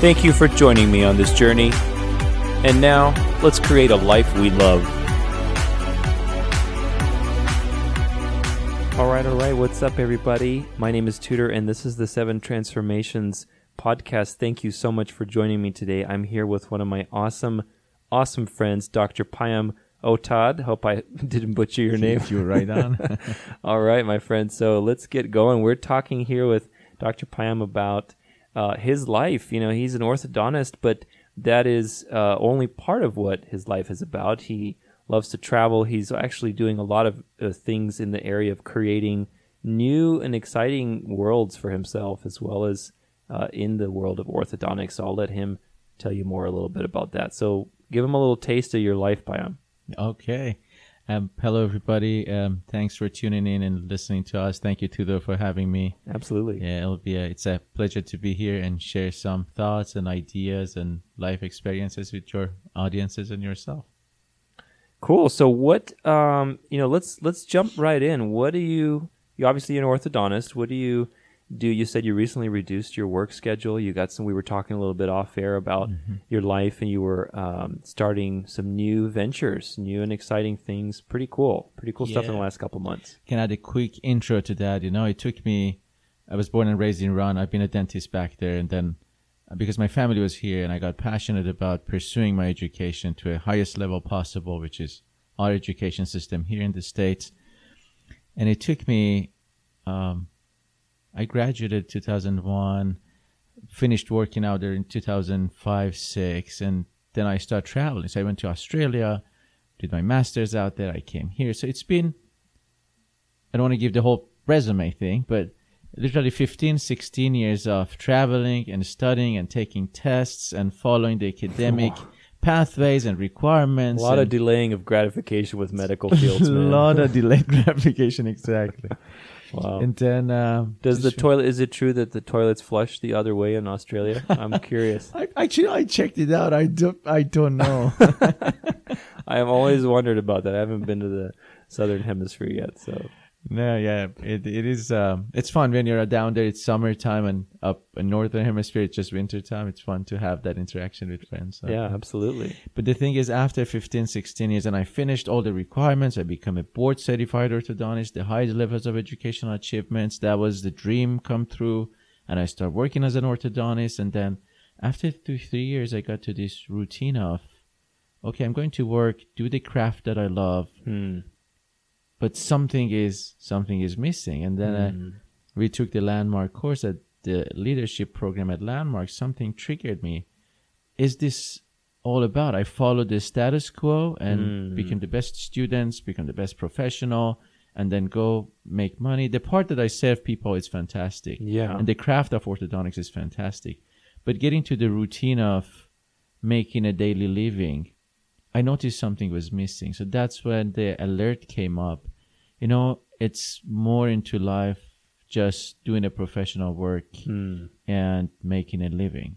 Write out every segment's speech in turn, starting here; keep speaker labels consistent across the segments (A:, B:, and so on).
A: Thank you for joining me on this journey. And now, let's create a life we love. All right, all right. What's up, everybody? My name is Tudor, and this is the Seven Transformations podcast. Thank you so much for joining me today. I'm here with one of my awesome, awesome friends, Dr. Payam Owtad. Hope I didn't butcher your name.
B: You were right on.
A: All right, my friend. So let's get going. We're talking here with Dr. Payam about uh, his life. You know, he's an orthodontist, but that is uh, only part of what his life is about. He loves to travel. He's actually doing a lot of uh, things in the area of creating new and exciting worlds for himself, as well as uh, in the world of orthodontics. So I'll let him tell you more a little bit about that. So give him a little taste of your life, Payam.
B: Okay. Um, hello, everybody. Um, thanks for tuning in and listening to us. Thank you, Tudor, for having me.
A: Absolutely.
B: Yeah, it'll be a, it's a pleasure to be here and share some thoughts and ideas and life experiences with your audiences and yourself.
A: Cool. So what um you know, let's let's jump right in. What do you you obviously an orthodontist. What do you do? You said you recently reduced your work schedule. You got some we were talking a little bit off air about
B: Mm-hmm.
A: your life and you were um, starting some new ventures, new and exciting things. Pretty cool. Pretty cool stuff in the last couple months.
B: Can I add a quick intro to that? You know, it took me, I was born and raised in Iran. I've been a dentist back there. And then uh, because my family was here and I got passionate about pursuing my education to a highest level possible, which is our education system here in the States. And it took me, um, I graduated 2001, finished working out there in 2005, 6, and then I started traveling. So I went to Australia, did my master's out there. I came here. So it's been I don't want to give the whole resume thing, but literally 15, 16 years of traveling and studying and taking tests and following the academic pathways and requirements.
A: A lot of delaying of gratification with medical fields,
B: a lot of delayed gratification, exactly.
A: Wow.
B: And then, um,
A: Does the toilet is it true that the toilets flush the other way in Australia? I'm curious.
B: I, actually, I checked it out. I don't, I don't know.
A: I have always wondered about that. I haven't been to the southern hemisphere yet, so
B: no, yeah, it, it is, um, it's fun when you're down there. It's summertime and up in northern hemisphere, it's just wintertime. It's fun to have that interaction with friends. So.
A: yeah, absolutely.
B: But the thing is, after 15, 16 years, and I finished all the requirements, I become a board certified orthodontist, the highest levels of educational achievements. That was the dream come true. And I start working as an orthodontist. And then after two, three years, I got to this routine of, okay, I'm going to work, do the craft that I love,
A: Hmm.
B: But something is, something is missing. And then uh,
A: Hmm.
B: we took the landmark course at the leadership program at landmark something triggered me is this all about i followed the status quo and
A: Mm.
B: became the best students become the best professional and then go make money the part that i serve people is fantastic
A: Yeah.
B: and the craft of orthodontics is fantastic but getting to the routine of making a daily living i noticed something was missing so that's when the alert came up you know it's more into life just doing a professional work
A: Hmm.
B: and making a living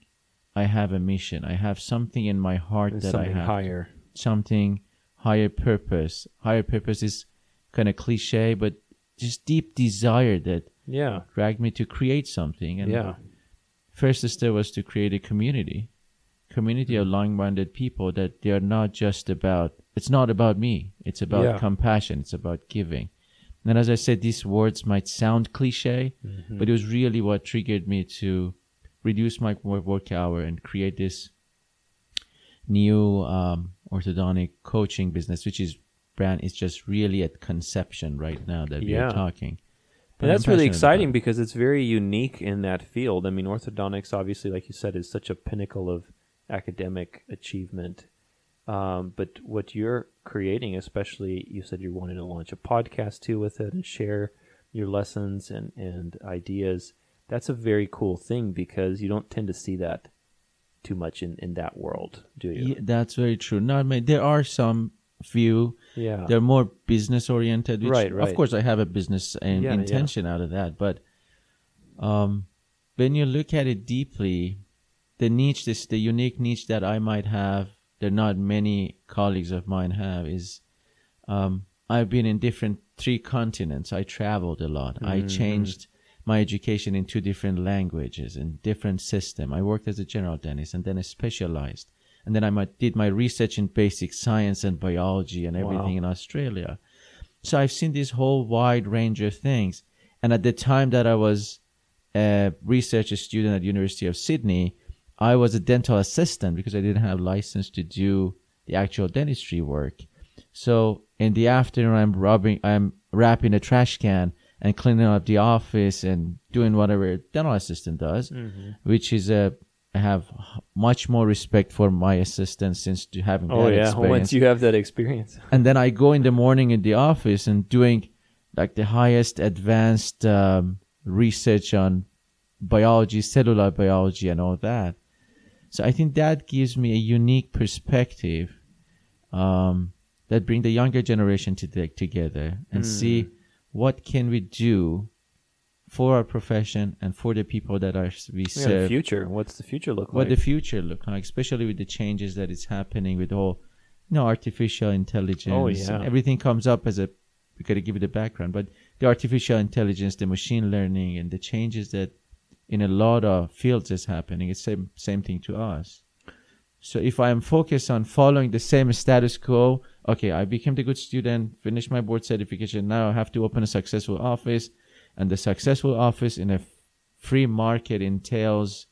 B: i have a mission i have something in my heart
A: There's
B: that i have
A: higher.
B: something higher purpose higher purpose is kind of cliche but just deep desire that
A: Yeah.
B: dragged me to create something and
A: Yeah.
B: first step was to create a community community of like-minded people that they are not just about it's not about me it's about
A: Yeah.
B: compassion it's about giving and as i said these words might sound cliche
A: Mm-hmm.
B: but it was really what triggered me to reduce my work hour and create this new um, orthodontic coaching business which is brand is just really at conception right now that we
A: Yeah.
B: are talking But
A: And that's really exciting because it's very unique in that field. I mean, orthodontics, obviously, like you said, is such a pinnacle of academic achievement. Um, but what you're creating, especially, you said you're wanting to launch a podcast too with it and share your lessons and, and ideas. That's a very cool thing because you don't tend to see that too much in, in that world, do you?
B: Yeah, that's very true. Not many. There are some few.
A: Yeah.
B: They're more business oriented. Which,
A: Right, right.
B: Of course, I have a business
A: Yeah, yeah.
B: intention out of that, but um, when you look at it deeply, the niche, this the unique niche that I might have, that not many colleagues of mine have, is um, I've been in different three continents. I traveled a lot. I
A: Mm-hmm.
B: changed my education in two different languages and different system. I worked as a general dentist and then I specialized. And then I might, did my research in basic science and biology and everything
A: Wow.
B: in Australia. So I've seen this whole wide range of things. And at the time that I was a research student at University of Sydney, I was a dental assistant because I didn't have license to do the actual dentistry work. So in the afternoon, I'm rubbing, I'm wrapping a trash can and cleaning up the office and doing whatever a dental assistant does,
A: Mm-hmm.
B: which is a, I have much more respect for my assistant since having
A: Oh
B: that
A: yeah.
B: experience
A: Once you have that experience.
B: and then I go in the morning in the office and doing like the highest advanced um, research on biology, cellular biology, and all that. So I think that gives me a unique perspective um, that bring the younger generation to the, together and see what can we do for our profession and for the people that are we
A: Yeah, the future. What's the future look like?
B: what the future look like, especially with the changes that is happening with all, you know, artificial intelligence.
A: Oh, yeah.
B: Everything comes up as a, we got to give it a background, but the artificial intelligence, the machine learning, and the changes that in a lot of fields is happening. It's same same thing to us. So if I am focused on following the same status quo, okay, I became the good student, finished my board certification. Now I have to open a successful office, and the successful office in a free market entails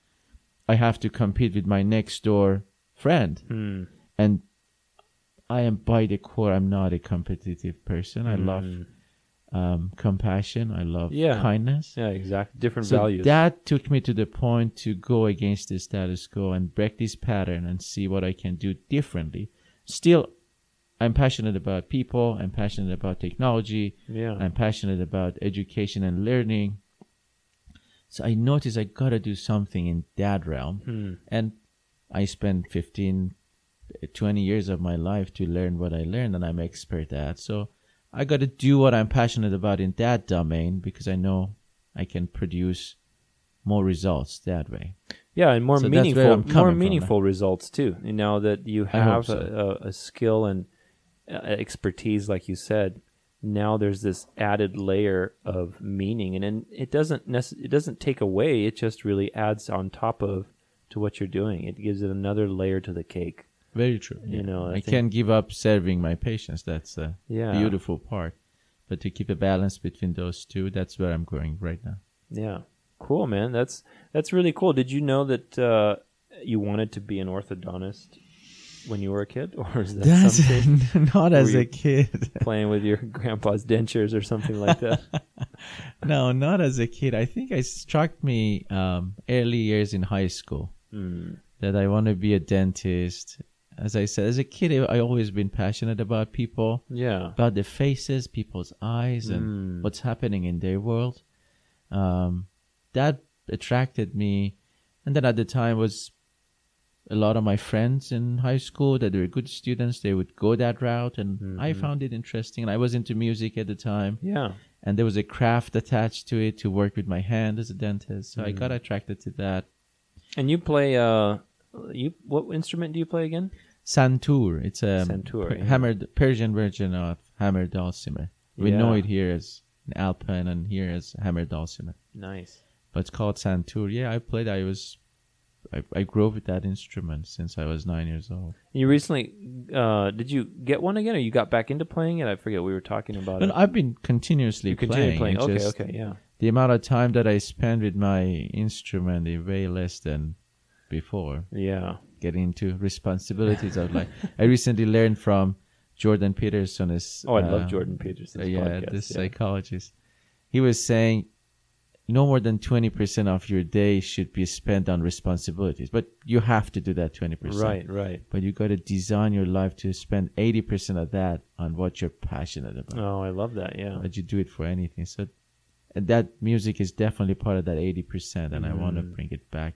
B: I have to compete with my next door friend.
A: Hmm.
B: And I am by the core, I'm not a competitive person. I love
A: Hmm.
B: Um, compassion. I love
A: Yeah.
B: kindness.
A: Yeah, exactly. Different
B: So
A: values.
B: that took me to the point to go against the status quo and break this pattern and see what I can do differently. Still, I'm passionate about people. I'm passionate about technology.
A: yeah.
B: I'm passionate about education and learning. So I noticed I gotta do something in that realm.
A: Hmm.
B: And I spent 15, 20 years of my life to learn what I learned and I'm expert at. So I gotta do what I'm passionate about in that domain because I know I can produce more results that way.
A: Yeah, and more
B: So
A: meaningful, more
B: from,
A: meaningful results too. You know that you have
B: so.
A: a, a, skill and uh, expertise, like you said. Now there's this added layer of meaning, and, and it doesn't it doesn't take away. It just really adds on top of to what you're doing. It gives it another layer to the cake.
B: Very true.
A: You know, I
B: I,
A: think-
B: can't give up serving my patients. That's the
A: Yeah.
B: beautiful part. But to keep a balance between those two, that's where I'm going right now.
A: Yeah, cool, man. That's that's really cool. Did you know that uh, you wanted to be an orthodontist when you were a kid, or is that
B: That's
A: something
B: not as a kid.
A: playing with your grandpa's dentures or something like that?
B: no, not as a kid. I think it struck me um, early years in high school
A: Hmm.
B: that I want to be a dentist. As I said, as a kid, I I always been passionate about people,
A: Yeah.
B: about the faces, people's eyes, and
A: Mm.
B: what's happening in their world. Um, that attracted me, and then at the time was a lot of my friends in high school that were good students. They would go that route, and I
A: Mhm.
B: found it interesting. And I was into music at the time
A: Yeah.
B: and there was a craft attached to it to work with my hand as a dentist. So I
A: Mm.
B: got attracted to that.
A: And you play uh you what instrument do you play again?
B: Santur, it's a
A: Santur,
B: per-
A: yeah.
B: hammered Persian version of hammer dulcimer. We know it here as an alpine and here as hammer dulcimer,
A: Nice.
B: but it's called Santur. Yeah, I played. I was, I, I grew up with that instrument since I was nine years old.
A: You recently uh did you get one again or you got back into playing it? I forget we were talking about
B: But
A: it.
B: I've been continuously
A: You continue playing. Okay,
B: just
A: okay, yeah.
B: The amount of time that I spend with my instrument is way less than before.
A: Yeah.
B: Getting into responsibilities of life. I recently learned from Jordan Peterson. Is,
A: Oh, I love
B: uh,
A: Jordan Peterson.
B: uh, yeah,
A: podcast.
B: this
A: yeah.
B: psychologist. He was saying no more than 20% of your day should be spent on responsibilities, but you have to do that 20%.
A: Right, right.
B: But you got to design your life to spend 80% of that on what you're passionate about.
A: Oh, I love that. Yeah.
B: But you do it for anything. So and that music is definitely part of that 80%, and I want to
A: Mm.
B: bring it back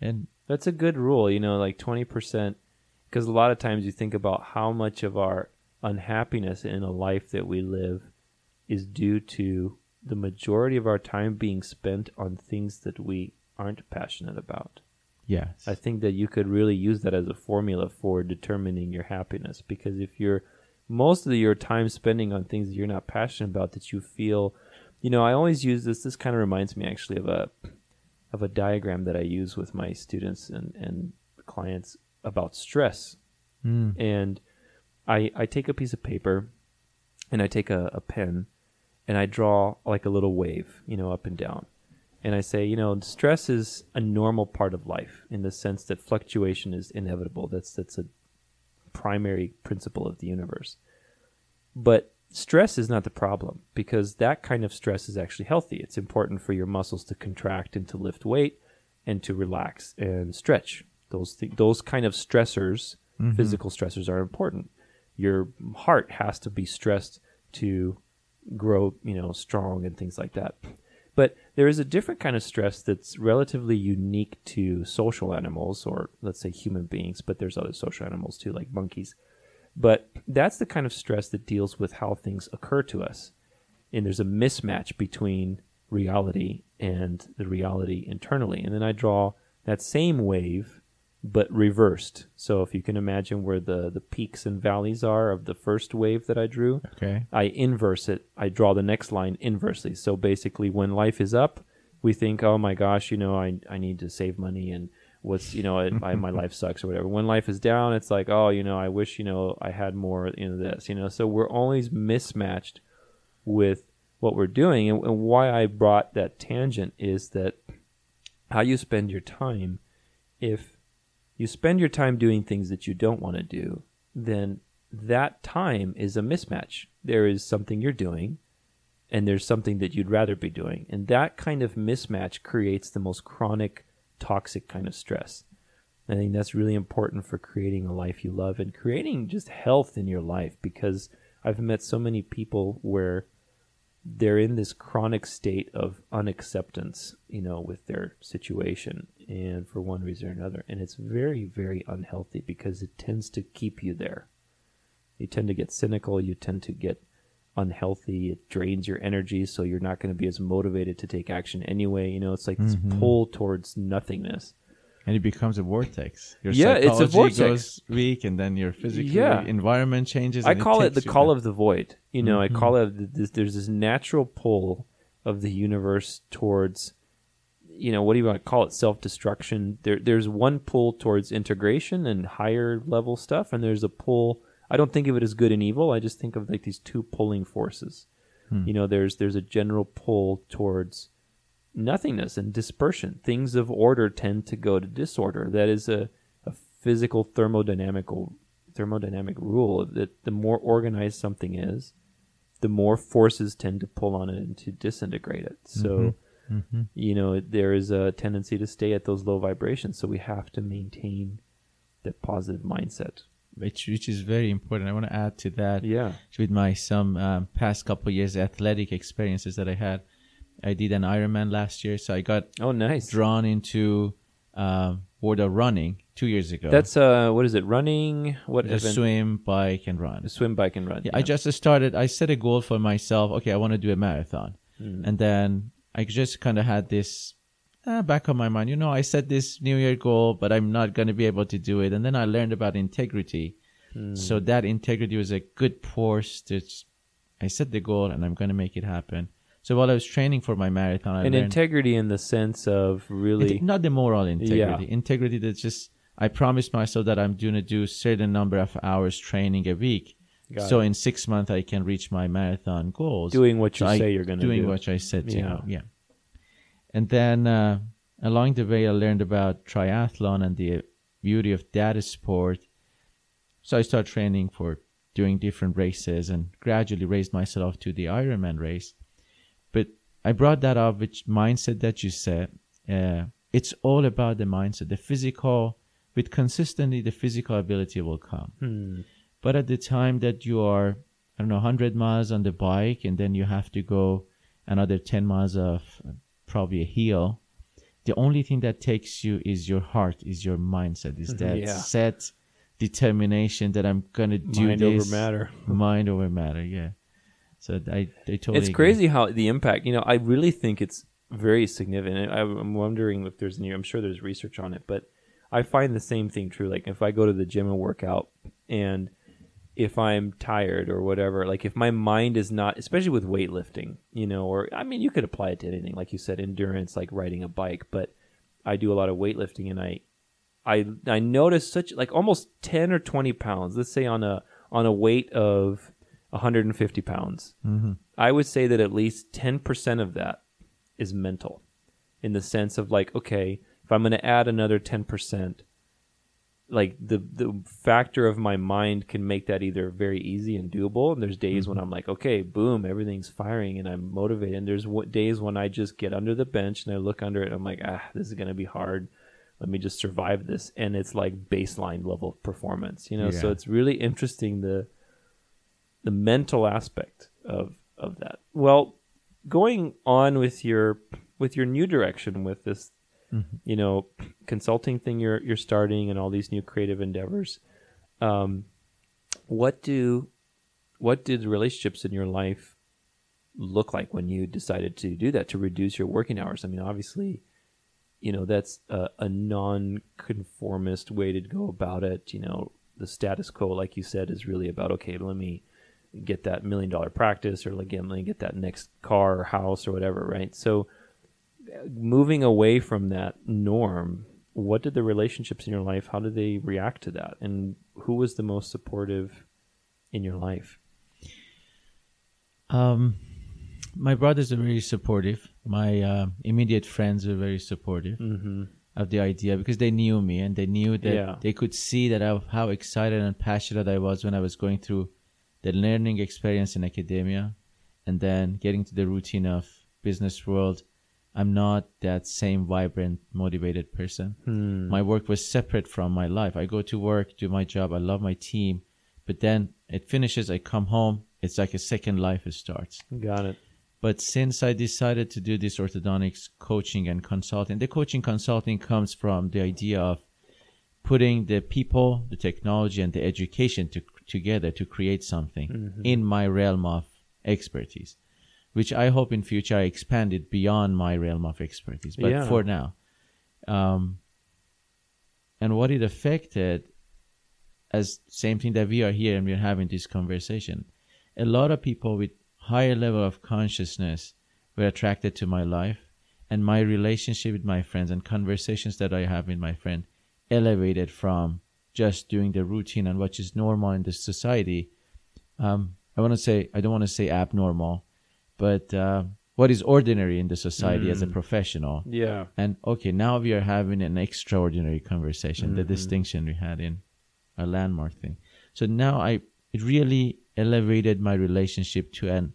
B: And
A: That's a good rule, you know, like 20%. Because a lot of times you think about how much of our unhappiness in a life that we live is due to the majority of our time being spent on things that we aren't passionate about.
B: yes,
A: I think that you could really use that as a formula for determining your happiness because if you're most of your time spending on things that you're not passionate about that you feel you know I always use this this kind of reminds me actually of a of a diagram that I use with my students and and clients about stress
B: Mm.
A: and I I take a piece of paper and I take a, a pen and I draw like a little wave, you know, up and down. And I say, you know, stress is a normal part of life in the sense that fluctuation is inevitable. That's that's a primary principle of the universe. But stress is not the problem because that kind of stress is actually healthy. It's important for your muscles to contract and to lift weight and to relax and stretch. Those th- those kind of stressors, mm-hmm. physical stressors are important. Your heart has to be stressed to grow, you know, strong and things like that. But there is a different kind of stress that's relatively unique to social animals, or let's say human beings, but there's other social animals too, like monkeys. But that's the kind of stress that deals with how things occur to us. And there's a mismatch between reality and the reality internally. And then I draw that same wave, but reversed. So if you can imagine where the, the peaks and valleys are of the first wave that I drew,
B: okay,
A: I inverse it. I draw the next line inversely. So basically, when life is up, we think, oh my gosh, you know, I, I need to save money and what's, you know, I, my life sucks or whatever. When life is down, it's like, oh, you know, I wish, you know, I had more, you know, this, you know. So we're always mismatched with what we're doing. And, and why I brought that tangent is that how you spend your time, if you spend your time doing things that you don't want to do, then that time is a mismatch. There is something you're doing, and there's something that you'd rather be doing. And that kind of mismatch creates the most chronic, toxic kind of stress. I think that's really important for creating a life you love and creating just health in your life because I've met so many people where they're in this chronic state of unacceptance, you know, with their situation and for one reason or another. And it's very, very unhealthy because it tends to keep you there. You tend to get cynical, you tend to get unhealthy, it drains your energy, so you're not going to be as motivated to take action anyway. You know, it's like this pull towards nothingness.
B: and it becomes a vortex. Your
A: Yeah, it's a vortex.
B: goes weak, and then your physical
A: Yeah.
B: environment changes.
A: I call it
B: takes
A: the call
B: back.
A: of the void. You know,
B: Mhm.
A: I call it this, there's this natural pull of the universe towards, you know, what do you want to call it? Self destruction. There, there's one pull towards integration and higher level stuff, and there's a pull. I don't think of it as good and evil. I just think of like these two pulling forces.
B: Hmm.
A: You know, there's there's a general pull towards nothingness and dispersion. Things of order tend to go to disorder. That is a, a physical thermodynamical thermodynamic rule that the more organized something is, the more forces tend to pull on it and to disintegrate it. So,
B: Mhm.
A: you know, there is a tendency to stay at those low vibrations. So we have to maintain that positive mindset.
B: Which which is very important. I want to add to that.
A: Yeah.
B: with my some um, past couple years athletic experiences that I had. I did an Ironman last year, so I got
A: Oh, nice.
B: drawn into um, world of running two years ago.
A: That's uh, what is it? Running? What
B: the
A: event?
B: swim, bike, and run.
A: Swim, bike, and run.
B: Yeah, I just started. I set a goal for myself. Okay, I want to do a marathon,
A: Mm.
B: and then I just kind of had this uh, back of my mind. You know, I set this New Year goal, but I'm not going to be able to do it. And then I learned about integrity.
A: Mm.
B: So that integrity was a good force. To, I set the goal, and I'm going to make it happen. So while I was training for my marathon, I
A: and
B: learned
A: integrity in the sense of really.
B: Not the moral integrity.
A: Yeah.
B: Integrity that's just I promised myself that I'm going to do certain number of hours training a week.
A: Got
B: so
A: it.
B: in six months I can reach my marathon goals.
A: doing what you
B: So I-
A: say you're going to do.
B: doing what I said to
A: Yeah.
B: you. Yeah. And then uh, along the way I learned about triathlon and the beauty of that sport. So I started training for doing different races and gradually raised myself to the Ironman race. But I brought that up, which mindset that you said. Uh, it's all about the mindset, the physical. With consistently, the physical ability will come.
A: Hmm.
B: But at the time that you are, I don't know, 100 miles on the bike and then you have to go another 10 miles of probably a hill, the only thing that takes you is your heart, is your mindset, is mm-hmm. that
A: Yeah.
B: set determination that I'm gonna do
A: Mind
B: this.
A: over matter.
B: Mind over matter, yeah. So I, I totally.
A: it's
B: agree.
A: crazy how the impact. You know, I really think it's very significant. I, I'm wondering if there's any. I'm sure there's research on it, but I find the same thing true. Like if I go to the gym and work out, and if I'm tired or whatever, like if my mind is not, especially with weightlifting, you know, or I mean, you could apply it to anything, like you said, endurance, like riding a bike. But I do a lot of weightlifting, and I, I, I notice such like almost ten or twenty pounds. Let's say on a on a weight of 150 pounds.
B: Mhm.
A: I would say that at least 10% of that is mental in the sense of like, okay, if I'm going to add another 10%, like the, the factor of my mind can make that either very easy and doable. And there's days when I'm like, okay, boom, everything's firing and I'm motivated. And there's w- days when I just get under the bench and I look under it and I'm like, ah, this is going to be hard. Let me just survive this. And it's like baseline level performance, you know? So it's really interesting the, the mental aspect of of that. Well, going on with your with your new direction with this, you know, consulting thing you're you're starting and all these new creative endeavors. Um, what do what did relationships in your life look like when you decided to do that to reduce your working hours? I mean, obviously, you know that's a, a non-conformist way to go about it. You know, the status quo, like you said, is really about okay, let me get that million dollar practice or again let me get that next car or house or whatever right so moving away from that norm what did the relationships in your life how did they react to that and who was the most supportive in your life
B: Um, my brothers are very supportive. My uh, immediate friends are very supportive
A: mm-hmm.
B: of the idea because they knew me and they knew that
A: Yeah.
B: they could see that I, how excited and passionate I was when I was going through the learning experience in academia and then getting to the routine of business world. I'm not that same vibrant, motivated person.
A: Hmm.
B: My work was separate from my life. I go to work, do my job. I love my team, but then it finishes. I come home. It's like a second life it starts.
A: got it
B: But since I decided to do this orthodontics coaching and consulting, the coaching consulting comes from the idea of putting the people, the technology, and the education to, together to create something in my realm of expertise, which I hope in future I expanded beyond my realm of expertise. But
A: Yeah.
B: for now, um, and what it affected, as same thing that we are here and we're having this conversation, a lot of people with higher level of consciousness were attracted to my life and my relationship with my friends and conversations that I have with my friend elevated from just doing the routine and what is normal in the society. Um, I want to say, I don't want to say abnormal, but uh, what is ordinary in the society as a professional.
A: yeah
B: And okay, now we are having an extraordinary conversation, the distinction we had in a landmark thing. So now I it really elevated my relationship to an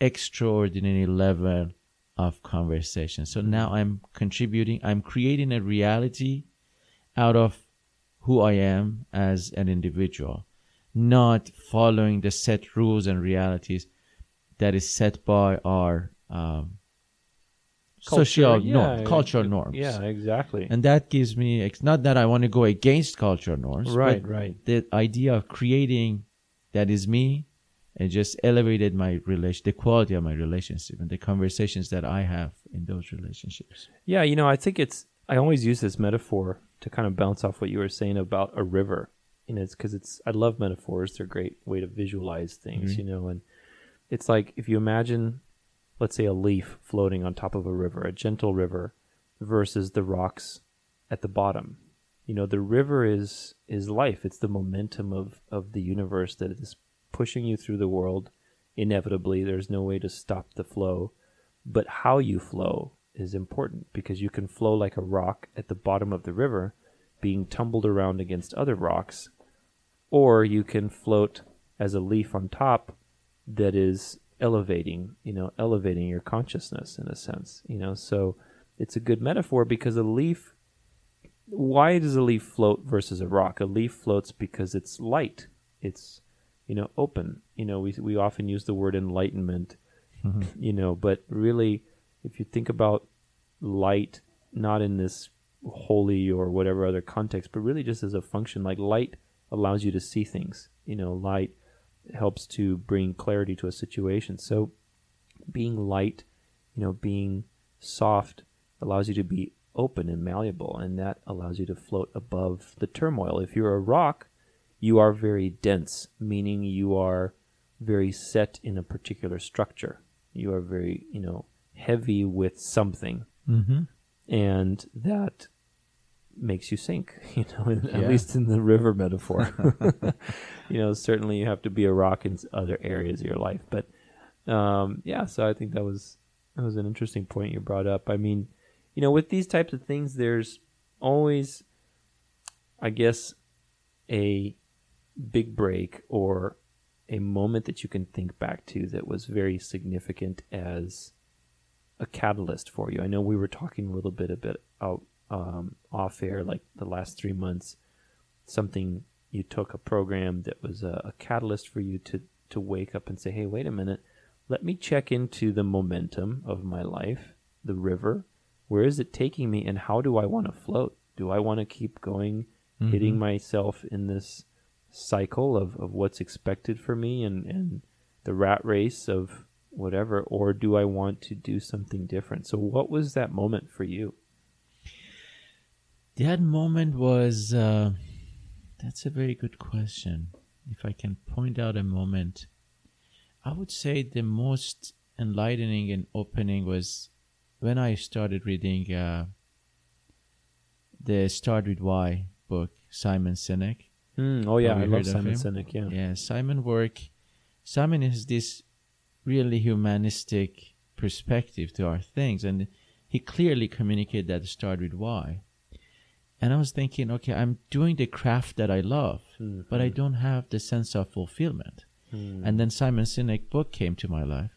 B: extraordinary level of conversation. So now I'm contributing, I'm creating a reality out of who I am as an individual, not following the set rules and realities that is set by our um, social
A: Culture,
B: norm,
A: yeah,
B: cultural
A: it-
B: norms.
A: yeah exactly
B: And that gives me, ex- not that I want to go against cultural norms,
A: right right
B: the idea of creating that is me and just elevated my relation, the quality of my relationship and the conversations that I have in those relationships.
A: Yeah, you know, I think it's. I always use this metaphor to kind of bounce off what you were saying about a river. You know, it's because it's. I love metaphors; they're a great way to visualize things.
B: Mhm.
A: You know, and it's like if you imagine, let's say, a leaf floating on top of a river, a gentle river, versus the rocks at the bottom. You know, the river is is life. It's the momentum of of the universe that is pushing you through the world. Inevitably, there's no way to stop the flow but how you flow is important because you can flow like a rock at the bottom of the river being tumbled around against other rocks or you can float as a leaf on top that is elevating you know elevating your consciousness in a sense you know so it's a good metaphor because a leaf why does a leaf float versus a rock a leaf floats because it's light it's you know open you know we we often use the word enlightenment mm-hmm. you know but really if you think about light not in this holy or whatever other context, but really just as a function. Like light allows you to see things. You know, light helps to bring clarity to a situation. So being light, you know, being soft allows you to be open and malleable, and that allows you to float above the turmoil. If you're a rock, you are very dense, meaning you are very set in a particular structure. You are very, you know, heavy with something,
B: Mm-hmm.
A: and that makes you sink. You know, in- at least in the river metaphor. you know, certainly you have to be a rock in other areas of your life, but um, yeah. So I think that was that was an interesting point you brought up. I mean, you know, with these types of things, there's always, I guess, a big break or a moment that you can think back to that was very significant as a catalyst for you. I know we were talking a little bit a bit out um, off air, like the last three months, something you took a program that was a, a catalyst for you to to wake up and say, "Hey, wait a minute, let me check into the momentum of my life, the river. Where is it taking me, and how do I want to float? Do I want to keep going, hitting myself in this cycle of, of what's expected for me and, and the rat race of whatever, or do I want to do something different? So, what was that moment for you?
B: That moment was. Uh, that's a very good question. If I can point out a moment, I would say the most enlightening and opening was when I started reading uh, the Start with Why book, Simon Sinek.
A: Mm, oh, yeah, I love Simon? Sinek. Yeah.
B: Yeah, Simon work. Simon has this really humanistic perspective to our things, and he clearly communicated that start with why. And I was thinking, okay, I'm doing the craft that I love, mm-hmm. but I don't have the sense of fulfillment. Mm-hmm. And then Simon Sinek book came to my life,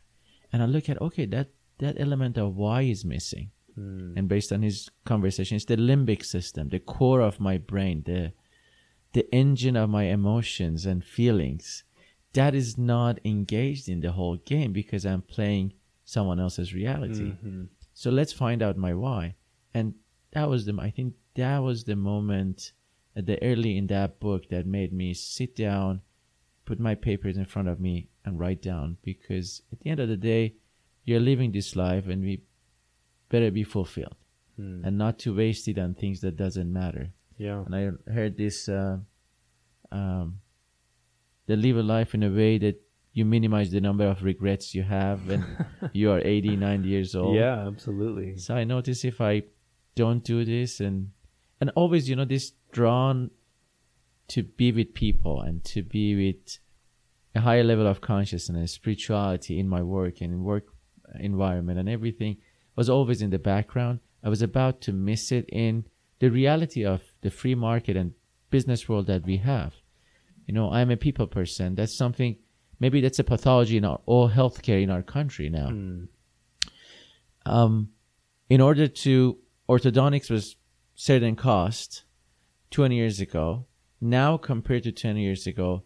B: and I look at okay, that that element of why is missing. Mm-hmm. And based on his conversation, it's the limbic system, the core of my brain, the the engine of my emotions and feelings that is not engaged in the whole game because I'm playing someone else's reality. So let's find out my why. And that was the I think that was the moment at the early in that book that made me sit down, put my papers in front of me and write down because at the end of the day you're living this life and we better be fulfilled and not to waste it on things that doesn't matter.
A: Yeah.
B: And I heard this, uh, um, they live a life in a way that you minimize the number of regrets you have when you are 80, 90 years old.
A: Yeah, absolutely.
B: So I notice if I don't do this and, and always, you know, this drawn to be with people and to be with a higher level of consciousness, spirituality in my work and in work environment and everything was always in the background. I was about to miss it in the reality of the free market and business world that we have. You know, I'm a people person. That's something, maybe that's a pathology in our, all healthcare in our country now. Um, in order to, orthodontics was certain cost 20 years ago. Now compared to 10 years ago,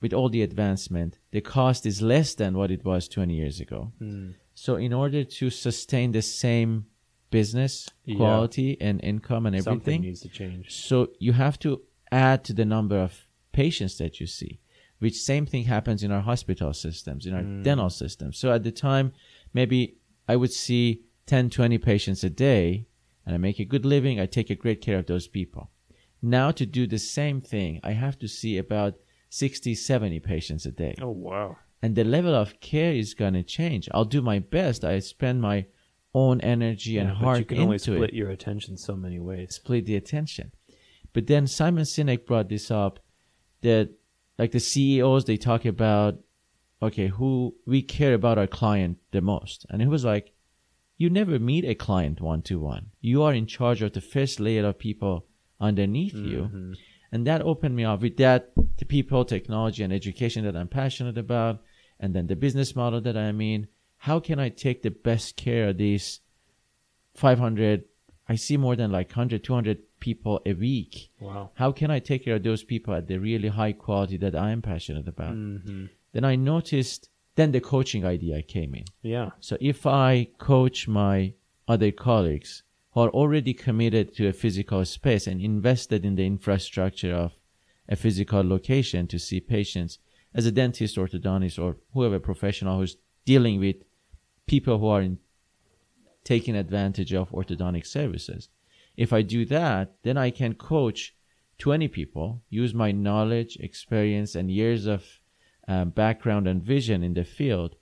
B: with all the advancement, the cost is less than what it was 20 years ago. Hmm. So in order to sustain the same business
A: Yeah.
B: quality and income and everything, Something
A: needs to change.
B: so you have to add to the number of patients that you see, which same thing happens in our hospital systems, in our hmm. dental systems. So at the time, maybe I would see 10, 20 patients a day and I make a good living. I take a great care of those people. Now to do the same thing, I have to see about 60, 70 patients a day
A: Oh, wow.
B: and the level of care is going to change. I'll do my best. I spend my own energy and
A: Yeah, but
B: heart
A: you can only split
B: it.
A: your attention so many ways.
B: Split the attention. But then Simon Sinek brought this up that like the CEOs they talk about okay, who we care about our client the most. And he was like, you never meet a client one to one. You are in charge of the first layer of people underneath you. And that opened me up with that, the people, technology, and education that I'm passionate about, and then the business model that I'm in. How can I take the best care of these 500? I see more than like 100, 200 people a week.
A: Wow.
B: How can I take care of those people at the really high quality that I'm passionate about?
A: Mm-hmm.
B: Then I noticed, then the coaching idea came in.
A: Yeah.
B: So if I coach my other colleagues who are already committed to a physical space and invested in the infrastructure of a physical location to see patients as a dentist, orthodontist, or whoever professional who's dealing with people who are in, taking advantage of orthodontic services. If I do that, then I can coach 20 people, use my knowledge, experience, and years of um, background and vision in the field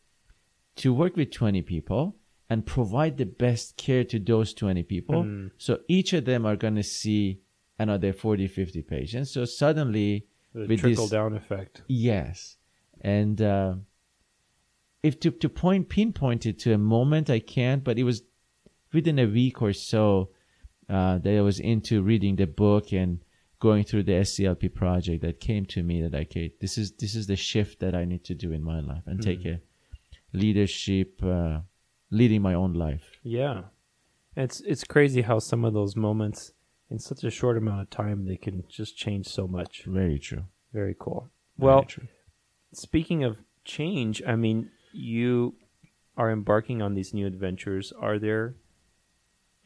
B: to work with 20 people and provide the best care to those 20 people.
A: Mm.
B: So each of them are going to see another 40, 50 patients. So suddenly,
A: The
B: with
A: trickle
B: this-
A: down effect.
B: Yes, and uh, if to to point pinpoint it to a moment, I can't. But it was within a week or so uh, that I was into reading the book and going through the SELP project that came to me that okay, this is this is the shift that I need to do in my life and take a leadership, uh, leading my own life.
A: Yeah. It's it's crazy how some of those moments in such a short amount of time they can just change so much.
B: Very true.
A: Very cool.
B: Very
A: Well,
B: true.
A: speaking of change, I mean, you are embarking on these new adventures. Are there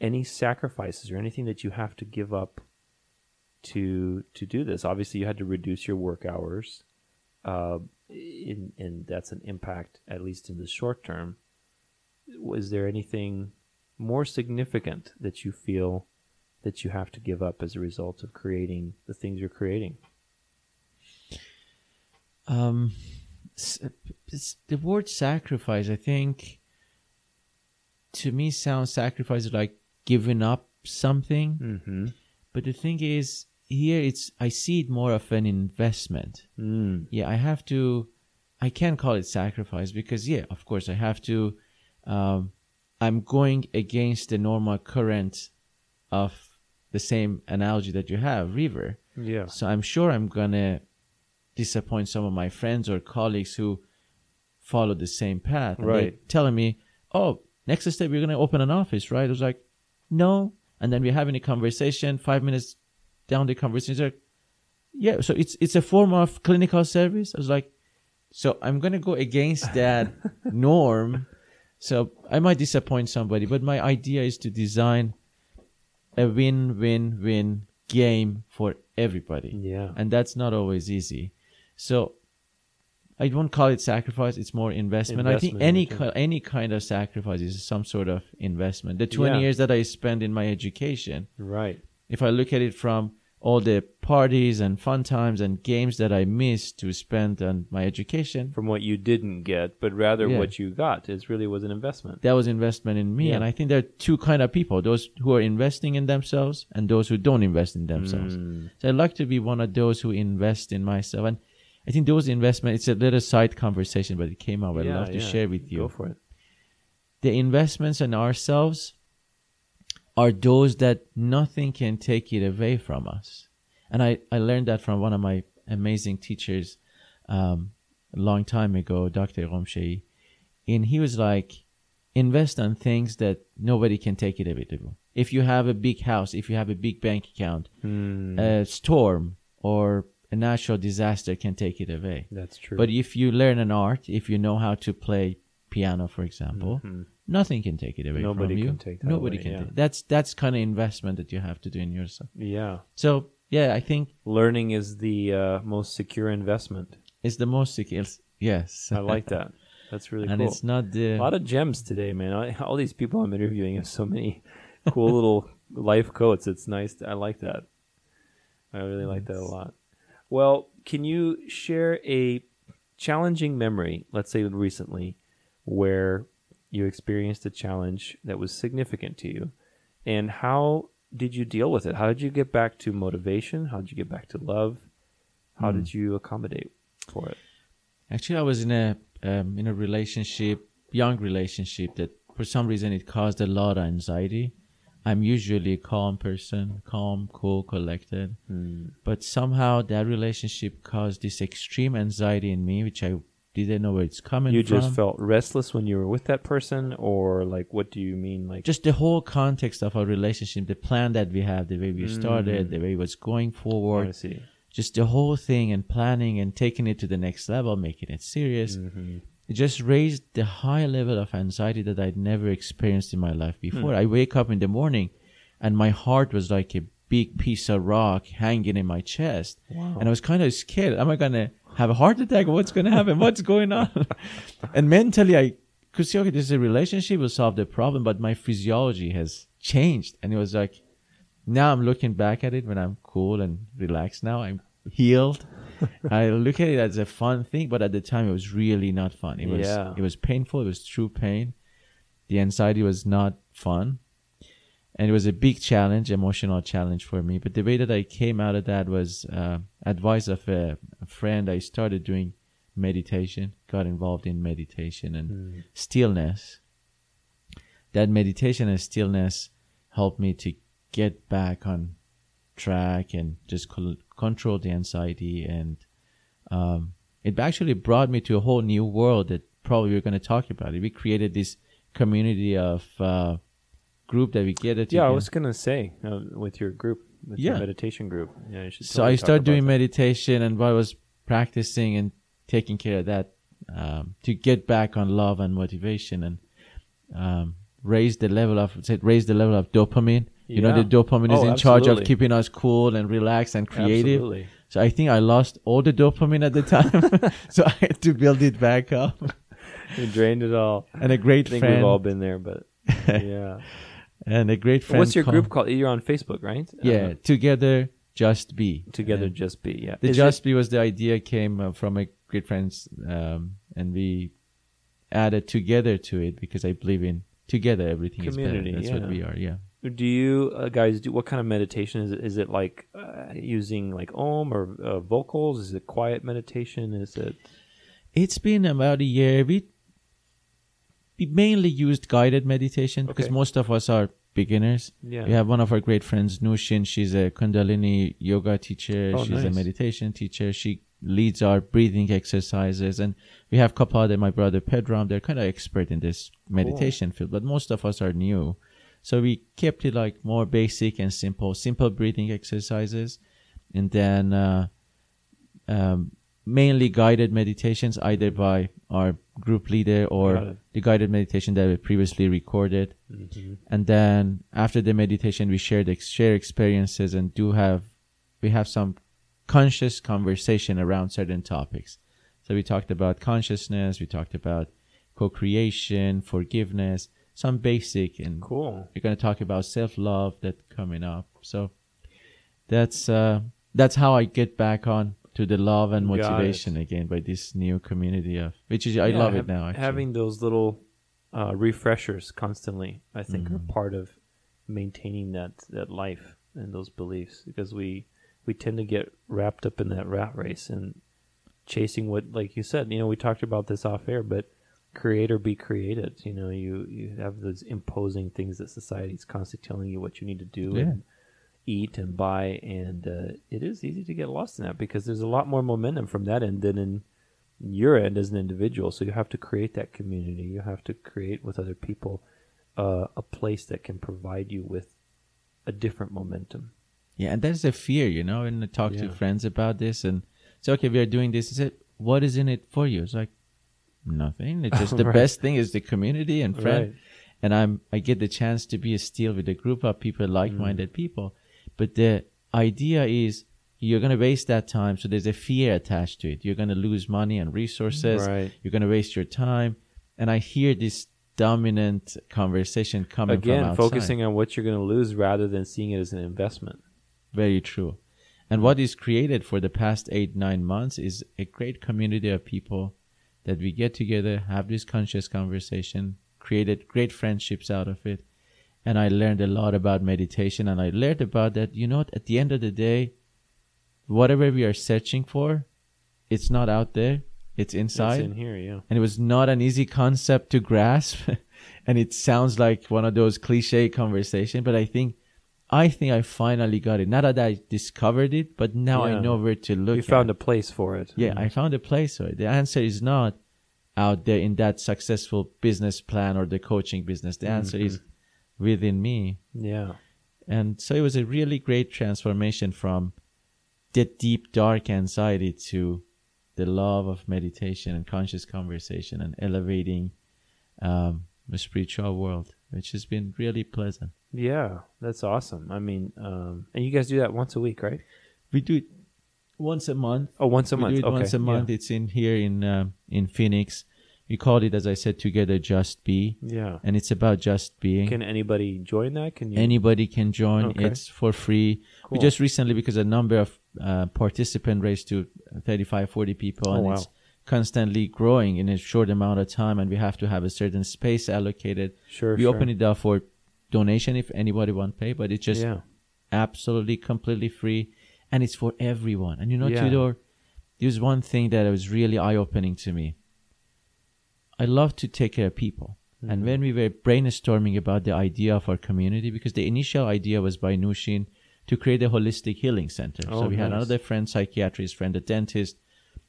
A: any sacrifices or anything that you have to give up to to do this? Obviously, you had to reduce your work hours, uh, in, and that's an impact at least in the short term. Was there anything more significant that you feel that you have to give up as a result of creating the things you're creating?
B: Um, the word sacrifice, I think, to me sounds sacrifice like giving up something.
A: Mm-hmm.
B: But the thing is, here it's I see it more of an investment.
A: Mm.
B: Yeah, I have to. I can't call it sacrifice because yeah, of course I have to. Um, I'm going against the normal current of the same analogy that you have, river.
A: Yeah.
B: So I'm sure I'm gonna disappoint some of my friends or colleagues who follow the same path.
A: Right.
B: Telling me, "Oh, next step you're gonna open an office, right?" I was like, "No." And then we're having a conversation. Five minutes down the conversation, like, "Yeah." So it's it's a form of clinical service. I was like, "So I'm gonna go against that norm." So I might disappoint somebody, but my idea is to design a win-win-win game for everybody
A: Yeah.
B: and that's not always easy. So I won't call it sacrifice; it's more investment. I think any ki- any kind of sacrifice is some sort of investment. The twenty
A: Yeah.
B: years that I spent in my education,
A: Right.
B: If I look at it from all the parties and fun times and games that I missed to spend on my education,
A: From what you didn't get, but rather
B: Yeah.
A: what you got. It really was an investment.
B: that was investment in me.
A: Yeah.
B: And I think there are two kind of people: those who are investing in themselves and those who don't invest in themselves.
A: Mm.
B: So I'd like to be one of those who invest in myself. And I think those investment, it's a little side conversation, but it came up. I'd
A: Yeah,
B: love to share with you.
A: Go for it.
B: The investments in ourselves are those that nothing can take it away from us. And I, I learned that from one of my amazing teachers um, a long time ago, Dr. Romshei. And he was like, invest on things that nobody can take it away. from. If you have a big house, if you have a big bank account,
A: Mm.
B: a storm or a natural disaster can take it away.
A: That's true.
B: But if you learn an art, if you know how to play piano, for example,
A: Mhm.
B: Nothing can take it away
A: Nobody
B: from you.
A: can take that
B: Nobody
A: away,
B: can.
A: yeah.
B: Take, that's that's kind of investment that you have to do in yourself.
A: Yeah.
B: So yeah, I think
A: Learning is the uh, most secure investment.
B: it's the most secure. Yes,
A: I like that. That's really cool.
B: and
A: cool.
B: it's not the
A: a lot of gems today, man. I, all these people I'm interviewing have so many cool little life quotes. It's nice. I like that. I really like that a lot. Well, can you share a challenging memory, let's say recently, where you experienced a challenge that was significant to you? And how did you deal with it? How did you get back to motivation? How did you get back to love? How
B: Hmm.
A: did you accommodate for it?
B: Actually, I was in a um, in a relationship, young relationship that for some reason it caused a lot of anxiety. I'm usually a calm person, calm, cool, collected,
A: Hmm.
B: but somehow that relationship caused this extreme anxiety in me, which I didn't know where it's coming
A: You
B: from.
A: You just felt restless when you were with that person, or like, what do you mean? Like,
B: just the whole context of our relationship, the plan that we have, the way we started,
A: Mm.
B: the way it was going
A: I
B: forward,
A: see.
B: just the whole thing and planning and taking it to the next level, making it serious.
A: Mhm.
B: It just raised the high level of anxiety that I'd never experienced in my life before.
A: Hmm.
B: I wake up in the morning and my heart was like a big piece of rock hanging in my chest.
A: Wow.
B: And I was kind of scared. Am I going to have a heart attack? What's going to happen? What's going on? and mentally, I could see, okay, this is a relationship will solve the problem, but my physiology has changed. And it was like, now I'm looking back at it when I'm cool and relaxed now. I'm healed. I look at it as a fun thing, but at the time it was really not fun. It was
A: Yeah.
B: it was painful. It was true pain. The anxiety was not fun, and it was a big challenge, emotional challenge for me. But the way that I came out of that was uh, advice of a, a friend. I started doing meditation, got involved in meditation and stillness. That meditation and stillness helped me to get back on track and just col- control the anxiety and um, it actually brought me to a whole new world that probably we're going to talk about it we created this community of uh, group that we get it
A: Yeah, I was gonna say uh, with your group, with
B: Yeah.
A: your meditation group. Yeah, you should
B: so i started doing
A: that.
B: meditation and while i was practicing and taking care of that um, to get back on love and motivation and um, raise the level of said raise the level of dopamine you know the dopamine is
A: Oh,
B: in charge of keeping us cool and relaxed and creative
A: Absolutely.
B: So I think I lost all the dopamine at the time. so I had to build it back up.
A: You drained it all.
B: And a great
A: I think
B: friend
A: we've all been there, but yeah.
B: And a great friend.
A: What's your
B: called-
A: group called? You're on Facebook, right?
B: Yeah,
A: Uh,
B: together just be.
A: together,
B: And
A: just be. Yeah.
B: the
A: Is
B: just be was the idea came uh, from a great friends, um, and we added together to it because I believe in together everything
A: Community,
B: is better. That's
A: yeah.
B: what we are. Yeah.
A: do you uh, guys do what kind of meditation is it? Is it like uh, using like Om or uh, vocals? Is it quiet meditation? Is it?
B: It's been about a year. We we mainly used guided meditation because most of us are beginners.
A: Yeah.
B: We have one of our great friends, Nushin. She's a Kundalini yoga teacher.
A: Oh,
B: She's a meditation teacher. She leads our breathing exercises. And we have Kapad and my brother Pedram. They're kind of expert in this meditation field, but most of us are new. So we kept it like more basic and simple, simple breathing exercises. And then, uh, um, mainly guided meditations either by our group leader or the guided meditation that we previously recorded
A: Mhm.
B: and then after the meditation we share the share experiences and do have we have some conscious conversation around certain topics so we talked about consciousness we talked about co-creation forgiveness some basic and
A: Cool.
B: we're going to talk about self-love that coming up so that's uh that's how i get back on to the love and motivation again by this new community of which is i
A: Yeah,
B: love
A: hav-
B: it now actually.
A: Having those little uh, refreshers constantly, I think,
B: Mm-hmm.
A: are part of maintaining that that life and those beliefs because we we tend to get wrapped up in that rat race and chasing what, like you said, you know, we talked about this off air, but create or be created. You know, you you have those imposing things that society's constantly telling you what you need to do
B: Yeah.
A: and eat and buy, and uh, it is easy to get lost in that because there's a lot more momentum from that end than in your end as an individual. So you have to create that community. You have to create with other people uh, a place that can provide you with a different momentum.
B: Yeah, and that's a fear, you know. And I talk to friends about this, and say, okay, we are doing this. I said, what is in it for you? It's like nothing. It's just the
A: Right.
B: best thing is the community and friend.
A: Right.
B: And I'm I get the chance to be a steel with a group of people, like-minded
A: Mm.
B: people. But the idea is you're gonna waste that time, so there's a fear attached to it. You're gonna lose money and resources.
A: Right.
B: You're gonna waste your time. And I hear this dominant conversation coming from
A: Again, focusing on what you're going to lose rather than seeing it as an investment.
B: Very true. And what is created for the past eight, nine months is a great community of people that we get together, have this conscious conversation, created great friendships out of it. And I learned a lot about meditation and I learned about that, you know, what, at the end of the day, whatever we are searching for, it's not out there. It's inside
A: It's in here, yeah.
B: and it was not an easy concept to grasp and it sounds like one of those cliche conversation but i think i think i finally got it not that i discovered it but now
A: Yeah.
B: i know where to look
A: You found
B: at.
A: a place for it.
B: yeah i found a place for it the answer is not out there in that successful business plan or the coaching business the answer is mm-hmm. Within me
A: Yeah.
B: and so it was a really great transformation from that deep dark anxiety to the love of meditation and conscious conversation and elevating um, the spiritual world which has been really pleasant
A: Yeah, that's awesome. I mean, um, and you guys do that once a week, right?
B: We do it once a month.
A: Oh, once a
B: we
A: month.
B: do it
A: okay.
B: once a
A: yeah.
B: month. It's in here in um in Phoenix. We called it, as I said, together just be,
A: Yeah.
B: and it's about just being.
A: Can anybody join that? Can you?
B: Anybody can join.
A: Okay.
B: It's for free. We just recently, because a number of uh, participants raised to 35, 40 people,
A: Oh,
B: and
A: wow.
B: it's constantly growing in a short amount of time, and we have to have a certain space allocated.
A: sure.
B: we
A: sure.
B: open it up for donation if anybody want to pay, but it's just
A: yeah.
B: absolutely completely free, and it's for everyone. And you know,
A: Yeah.
B: Tudor, there's one thing that was really eye opening to me. I love to take care of people.
A: Mm-hmm.
B: And when we were brainstorming about the idea of our community, because the initial idea was by Nushin to create a holistic healing center.
A: Oh,
B: so we had another friend, psychiatrist friend, a dentist,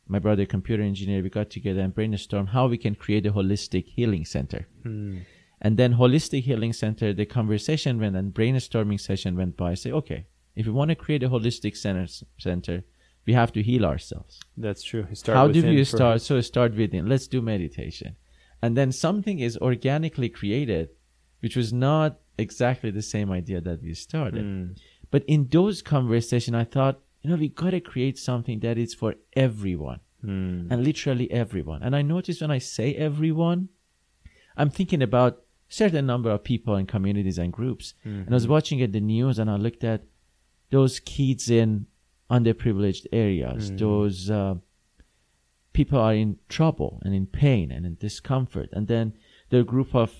B: my brother, computer engineer. We got together and brainstormed how we can create a holistic healing center.
A: Hmm.
B: And then holistic healing center, the conversation went and brainstorming session went by. I say, okay, if we want to create a holistic center, center, we have to heal ourselves.
A: That's true. Start
B: How do
A: for-
B: start? So start within. Let's do meditation. And then something is organically created, which was not exactly the same idea that we started.
A: Hmm.
B: But in those conversations, I thought, you know, we got to create something that is for everyone
A: Hmm.
B: and literally everyone. And I noticed when I say everyone, I'm thinking about certain number of people and communities and groups. And I was watching at the news and I looked at those kids in underprivileged areas, those uh, people are in trouble and in pain and in discomfort. And then there are a group of,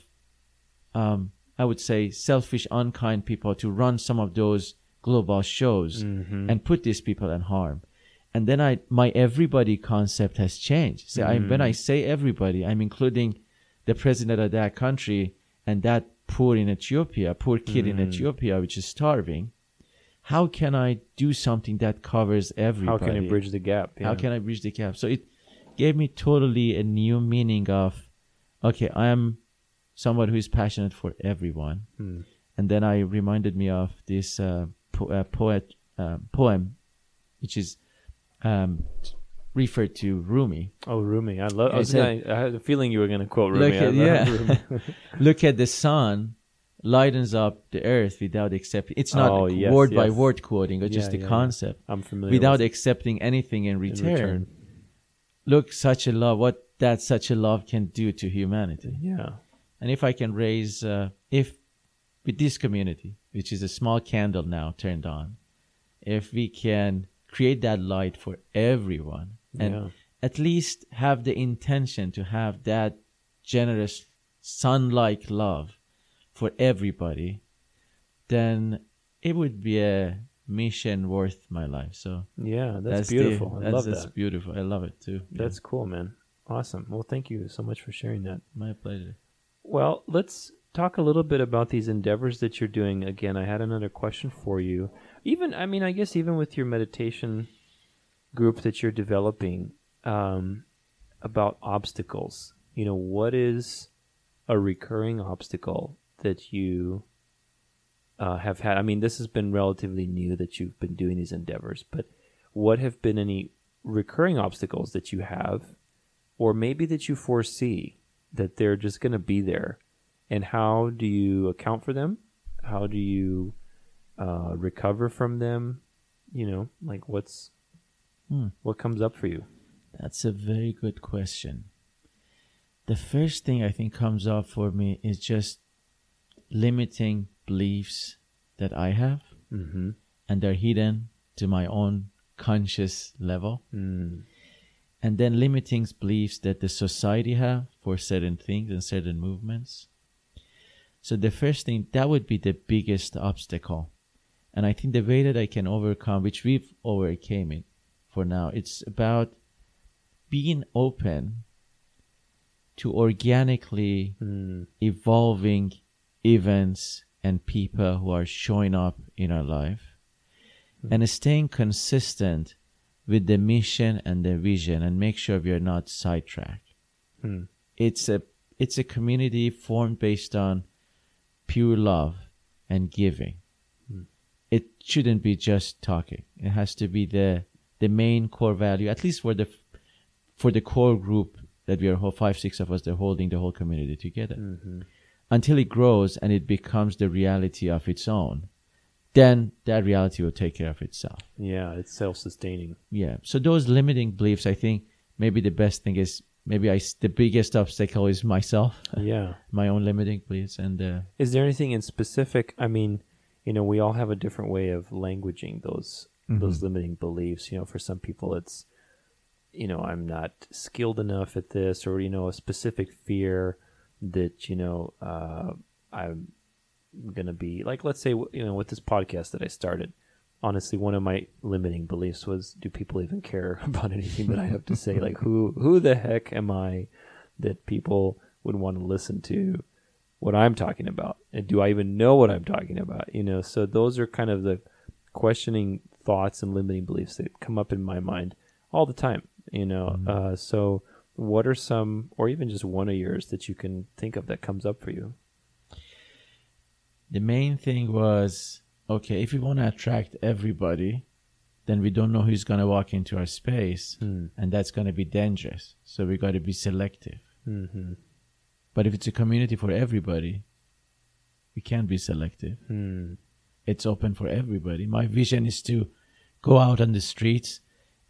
B: um, I would say, selfish, unkind people to run some of those global shows
A: Mhm.
B: and put these people in harm. And then I, my everybody concept has changed. So I, when I say everybody, I'm including the president of that country and that poor in Ethiopia, poor kid in Ethiopia, which is starving. How can I do something that covers everybody?
A: How can I bridge the gap?
B: How can I bridge the gap? So it gave me totally a new meaning of, okay, I am someone who is passionate for everyone.
A: Hmm.
B: And then I reminded me of this uh, po- uh, poet uh, poem, which is um, referred to Rumi.
A: Oh, Rumi. I love. I,
B: I
A: was
B: said-
A: I had a feeling you were going to quote Rumi.
B: Look at- yeah.
A: Rumi.
B: Look at the sun lightens up the earth without accepting. It's not
A: Oh, yes,
B: word by word quoting, just
A: Yeah,
B: the
A: yeah,
B: concept.
A: I'm familiar.
B: Without
A: with
B: accepting anything in
A: in
B: return.
A: return.
B: Look, such a love, what that such a love can do to humanity.
A: Yeah.
B: And if I can raise, uh, if with this community, which is a small candle now turned on, if we can create that light for everyone and
A: Yeah.
B: at least have the intention to have that generous sun-like love for everybody, then it would be a mission worth my life. So
A: Yeah. That's,
B: the-
A: beautiful. I
B: that's,
A: love
B: that's
A: that.
B: beautiful. I love it too. Yeah,
A: That's cool, man. Awesome. Well, thank you so much for sharing that.
B: my pleasure.
A: Well, let's talk a little bit about these endeavors that you're doing. Again, I had another question for you. Even, I mean, I guess even with your meditation group that you're developing um, about obstacles, you know, what is a recurring obstacle that you uh, have had? I mean, this has been relatively new that you've been doing these endeavors, but what have been any recurring obstacles that you have, or maybe that you foresee that they're just going to be there? And how do you account for them? How do you uh, recover from them? You know, like what's
B: Hmm.
A: what comes up for you?
B: That's a very good question. The first thing I think comes up for me is just limiting beliefs that I have
A: Mm-hmm.
B: and they're hidden to my own conscious level.
A: Mm.
B: And then limiting beliefs that the society have for certain things and certain movements. So the first thing, that would be the biggest obstacle. And I think the way that I can overcome, which we've overcame it for now, it's about being open to organically
A: Mm.
B: evolving events and people who are showing up in our life. And staying consistent with the mission and the vision and make sure we are not sidetracked.
A: Hmm.
B: it's a it's a community formed based on pure love and giving. It shouldn't be just talking. It has to be the the main core value at least for the for the core group that we are five six of us that are holding the whole community together.
A: Mhm.
B: Until it grows and it becomes the reality of its own. Then that reality will take care of itself.
A: Yeah, it's self-sustaining.
B: Yeah. So those limiting beliefs, I think maybe the best thing is maybe I the biggest obstacle is myself,
A: Yeah.
B: my own limiting beliefs, and uh,
A: Is there anything in specific? I mean, you know, we all have a different way of languaging those those limiting beliefs. You know, for some people, it's you know, I'm not skilled enough at this, or you know, a specific fear that you know, uh, I'm gonna be like, let's say, you know, with this podcast that I started. Honestly, one of my limiting beliefs was, do people even care about anything that I have to say? like, who who the heck am I that people would want to listen to what I'm talking about? And do I even know what I'm talking about? You know, so those are kind of the questioning thoughts and limiting beliefs that come up in my mind all the time. You know, uh, so what are some, or even just one of yours that you can think of that comes up for you?
B: the main thing was okay if we want to attract everybody then we don't know who's going to walk into our space
A: Hmm.
B: and that's going to be dangerous so we got to be selective
A: Mm-hmm.
B: but if it's a community for everybody we can't be selective
A: Hmm.
B: it's open for everybody my vision is to go out on the streets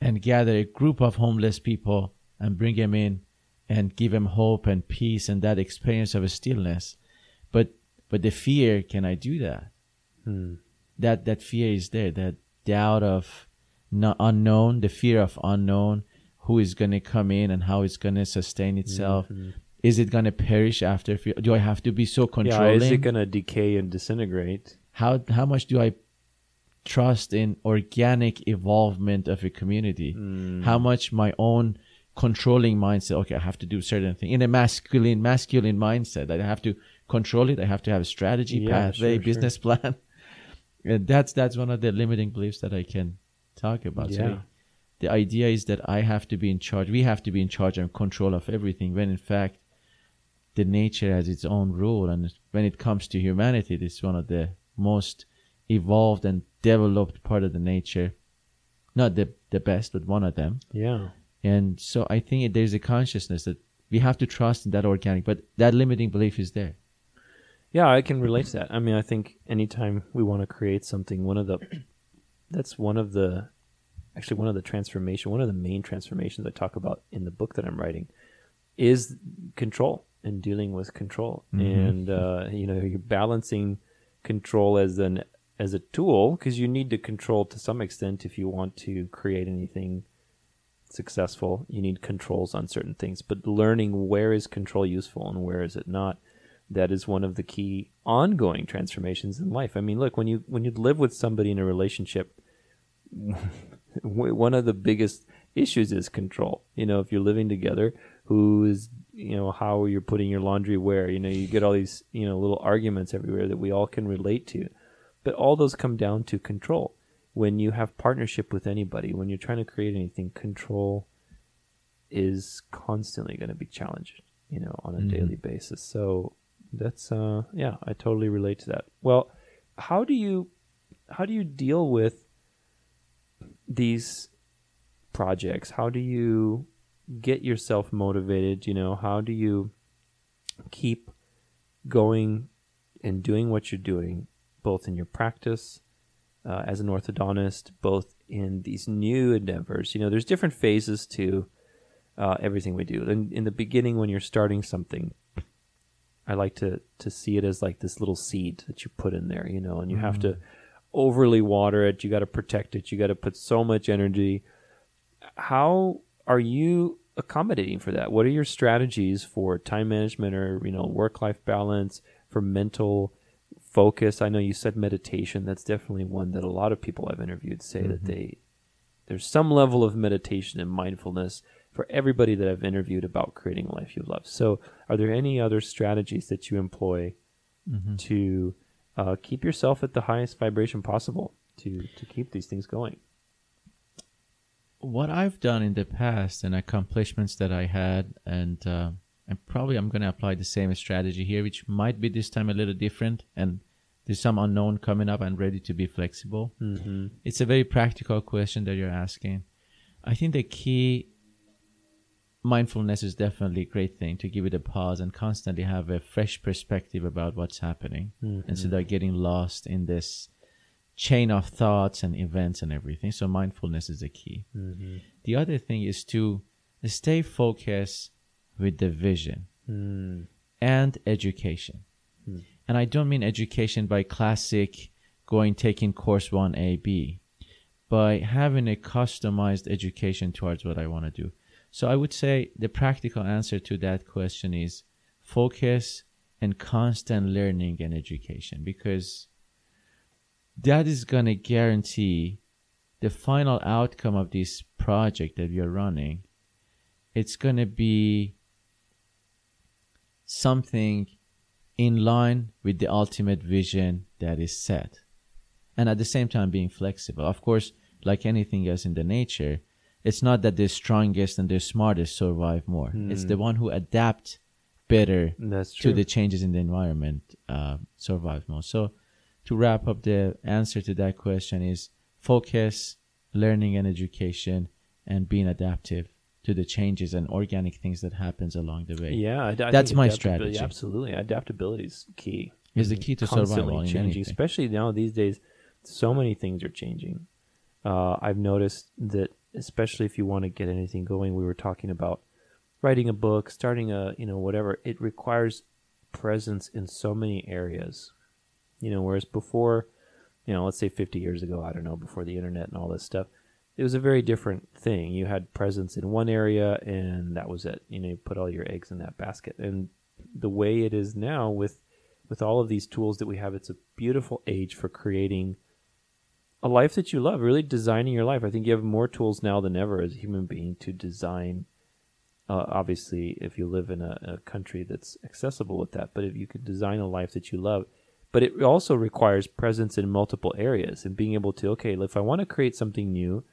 B: and gather a group of homeless people and bring him in and give him hope and peace and that experience of a stillness but but the fear can i do that
A: Hmm.
B: that that fear is there that doubt of not unknown the fear of unknown who is going to come in and how it's going to sustain itself is it going to perish after fear do i have to be so controlling?
A: Yeah, is it going to decay and disintegrate?
B: how how much do i trust in organic evolvement of a community how much my own controlling mindset okay i have to do certain thing in a masculine masculine mindset i have to control it i have to have a strategy
A: Yeah,
B: pathway
A: sure,
B: business plan. And that's that's one of the limiting beliefs that i can talk about. So
A: Yeah.
B: the idea is that i have to be in charge we have to be in charge and control of everything when in fact the nature has its own rule and when it comes to humanity it's one of the most evolved and developed part of the nature. Not the the best but one of them.
A: Yeah.
B: And so i think there's a consciousness that we have to trust in that organic but that limiting belief is there
A: Yeah, I can relate to that. I mean, I think anytime we want to create something, one of the that's one of the actually one of the transformation, one of the main transformations I talk about in the book that I'm writing is control and dealing with control. And uh, you know, you're balancing control as an as a tool because you need to control to some extent if you want to create anything successful. You need controls on certain things, but learning where is control useful and where is it not that is one of the key ongoing transformations in life. I mean, look, when you when you live with somebody in a relationship, one of the biggest issues is control. You know, if you're living together, who is you know how you're putting your laundry where. You know, you get all these you know little arguments everywhere that we all can relate to, but all those come down to control. When you have partnership with anybody, when you're trying to create anything, control is constantly going to be challenged. You know, on a daily basis. So that's uh yeah i totally relate to that well how do you how do you deal with these projects how do you get yourself motivated you know how do you keep going and doing what you're doing both in your practice uh, as an orthodontist both in these new endeavors you know there's different phases to uh, everything we do in, in the beginning when you're starting something I like to to see it as like this little seed that you put in there, you know, and you have to overly water it. You got to protect it. You got to put so much energy. How are you accommodating for that? What are your strategies for time management or you know work life balance for mental focus? I know you said meditation. That's definitely one that a lot of people I've interviewed say that they there's some level of meditation and mindfulness for everybody that I've interviewed about creating a life you love. So, are there any other strategies that you employ to uh, keep yourself at the highest vibration possible to to keep these things going?
B: what I've done in the past and accomplishments that I had, and uh, and probably I'm going to apply the same strategy here, which might be this time a little different, and there's some unknown coming up. and ready to be flexible.
A: Mm-hmm.
B: It's a very practical question that you're asking. I think the key, mindfulness is definitely a great thing to give it a pause and constantly have a fresh perspective about what's happening
A: Mhm.
B: instead of getting lost in this chain of thoughts and events and everything. So mindfulness is the key.
A: Mhm.
B: The other thing is to stay focused with the vision
A: Mm.
B: and education.
A: Hmm.
B: And I don't mean education by classic going taking course 1A, B, by having a customized education towards what I want to do. So I would say the practical answer to that question is focus and constant learning and education because that is going to guarantee the final outcome of this project that we are running. It's going to be something in line with the ultimate vision that is set and at the same time being flexible. Of course like anything else in the nature it's not that the strongest and the smartest survive more. It's
A: Hmm.
B: the one who adapt better to the changes in the environment uh, survive more. So to wrap up the answer to that question is focus learning and education and being adaptive to the changes and organic things that happens along the way
A: yeah, I, I
B: That's my strategy.
A: Absolutely, adaptability is key.
B: is the key to survival in
A: changing,
B: anything.
A: especially now these days. So many things are changing. Uh, I've noticed that, especially if you want to get anything going, we were talking about writing a book, starting a you know whatever. It requires presence in so many areas. You know, whereas before, you know, let's say 50 years ago, I don't know, before the internet and all this stuff, it was a very different thing. You had presence in one area, and that was it. You know, you put all your eggs in that basket. And the way it is now, with with all of these tools that we have, it's a beautiful age for creating a life that you love. Really designing your life. I think you have more tools now than ever as a human being to design. Uh, obviously, if you live in a, a country that's accessible with that, but if you could design a life that you love, but it also requires presence in multiple areas and being able to okay, if I want to create something new,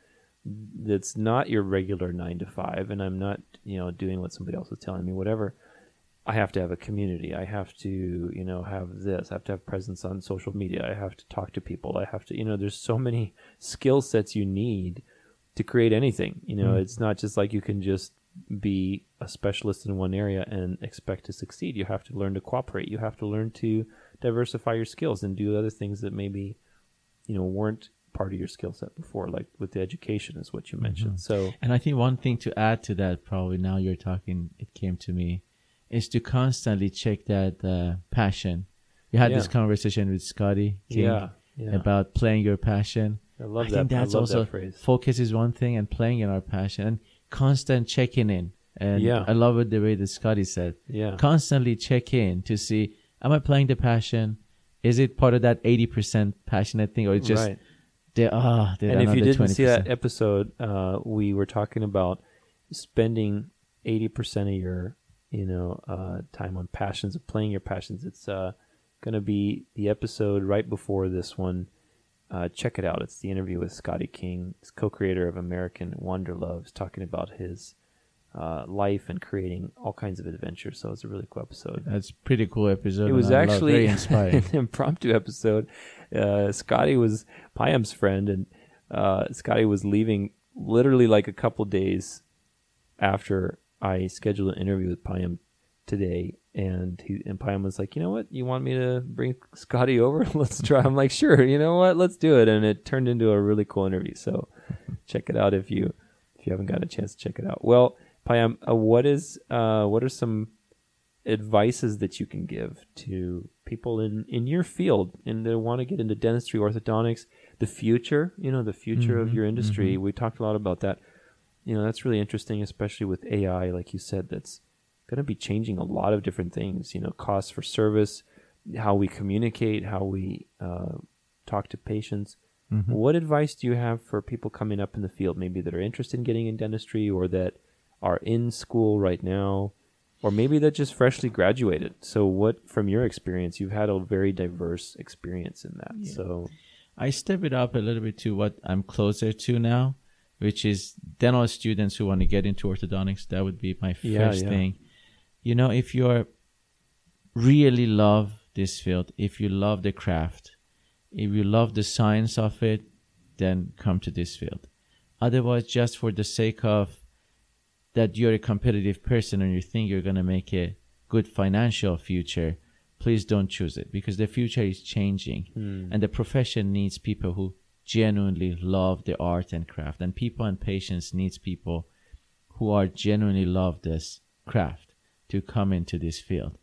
A: that's not your regular nine to five, and I'm not, you know, doing what somebody else is telling me, whatever. I have to have a community. I have to, you know, have this. I have to have presence on social media. I have to talk to people. I have to, you know, there's so many skill sets you need to create anything. You know,
B: Mm.
A: it's not just like you can just be a specialist in one area and expect to succeed. You have to learn to cooperate. You have to learn to diversify your skills and do other things that maybe, you know, weren't part of your skill set before, like with the education is what you mentioned. So
B: And I think one thing to add to that, probably now you're talking, it came to me, is to constantly check that uh, passion. You had this conversation with Scotty King
A: yeah, yeah.
B: about playing your passion.
A: I love
B: I
A: that.
B: think that's
A: I love
B: also
A: that phrase.
B: focus is one thing and playing in our passion and constant checking in. And
A: Yeah.
B: I love it the way that Scotty said.
A: Yeah.
B: Constantly check in to see, am I playing the passion? Is it part of that 80% passionate thing or it's just
A: right.
B: The, ah, the
A: and if you didn't see that episode, uh, we were talking about spending eighty percent of your, you know, uh, time on passions of playing your passions. It's uh, going to be the episode right before this one. Uh, check it out. It's the interview with Scotty King, co-creator of American Wanderloves, talking about his uh, life and creating all kinds of adventures. So it's a really cool episode.
B: That's a pretty cool episode.
A: It was
B: and I love-
A: actually
B: very
A: an impromptu episode. Uh, Scotty was Payam's friend, and uh, Scotty was leaving literally like a couple days after I scheduled an interview with Payam today. And he and Payam was like, you know what? You want me to bring Scotty over? Let's try. I'm like, sure. You know what? Let's do it. And it turned into a really cool interview. So check it out if you if you haven't got a chance to check it out. Well, Payam, uh, what is uh, what are some advices that you can give to people in, in your field and they want to get into dentistry, orthodontics, the future, you know, the future of
B: Mhm,
A: your industry. We talked a lot about that. You know, that's really interesting, especially with AI, like you said, that's going to be changing a lot of different things, you know, costs for service, how we communicate, how we uh, talk to patients.
B: Mhm.
A: What advice do you have for people coming up in the field, maybe that are interested in getting in dentistry or that are in school right now, or maybe that just freshly graduated? So, what, from your experience, you've had a very diverse experience in that.
B: Yeah.
A: So,
B: I step it up a little bit to what I'm closer to now, which is dental students who want to get into orthodontics. That would be my
A: Yeah,
B: first
A: yeah.
B: thing. You know, if you're really love this field, if you love the craft, if you love the science of it, then come to this field. Otherwise, just for the sake of that you're a competitive person and you think you're going to make a good financial future, please don't choose it because the future is changing.
A: Hmm.
B: and the profession needs people who genuinely love the art and craft. And people and patients needs people who are genuinely love this craft to come into this field.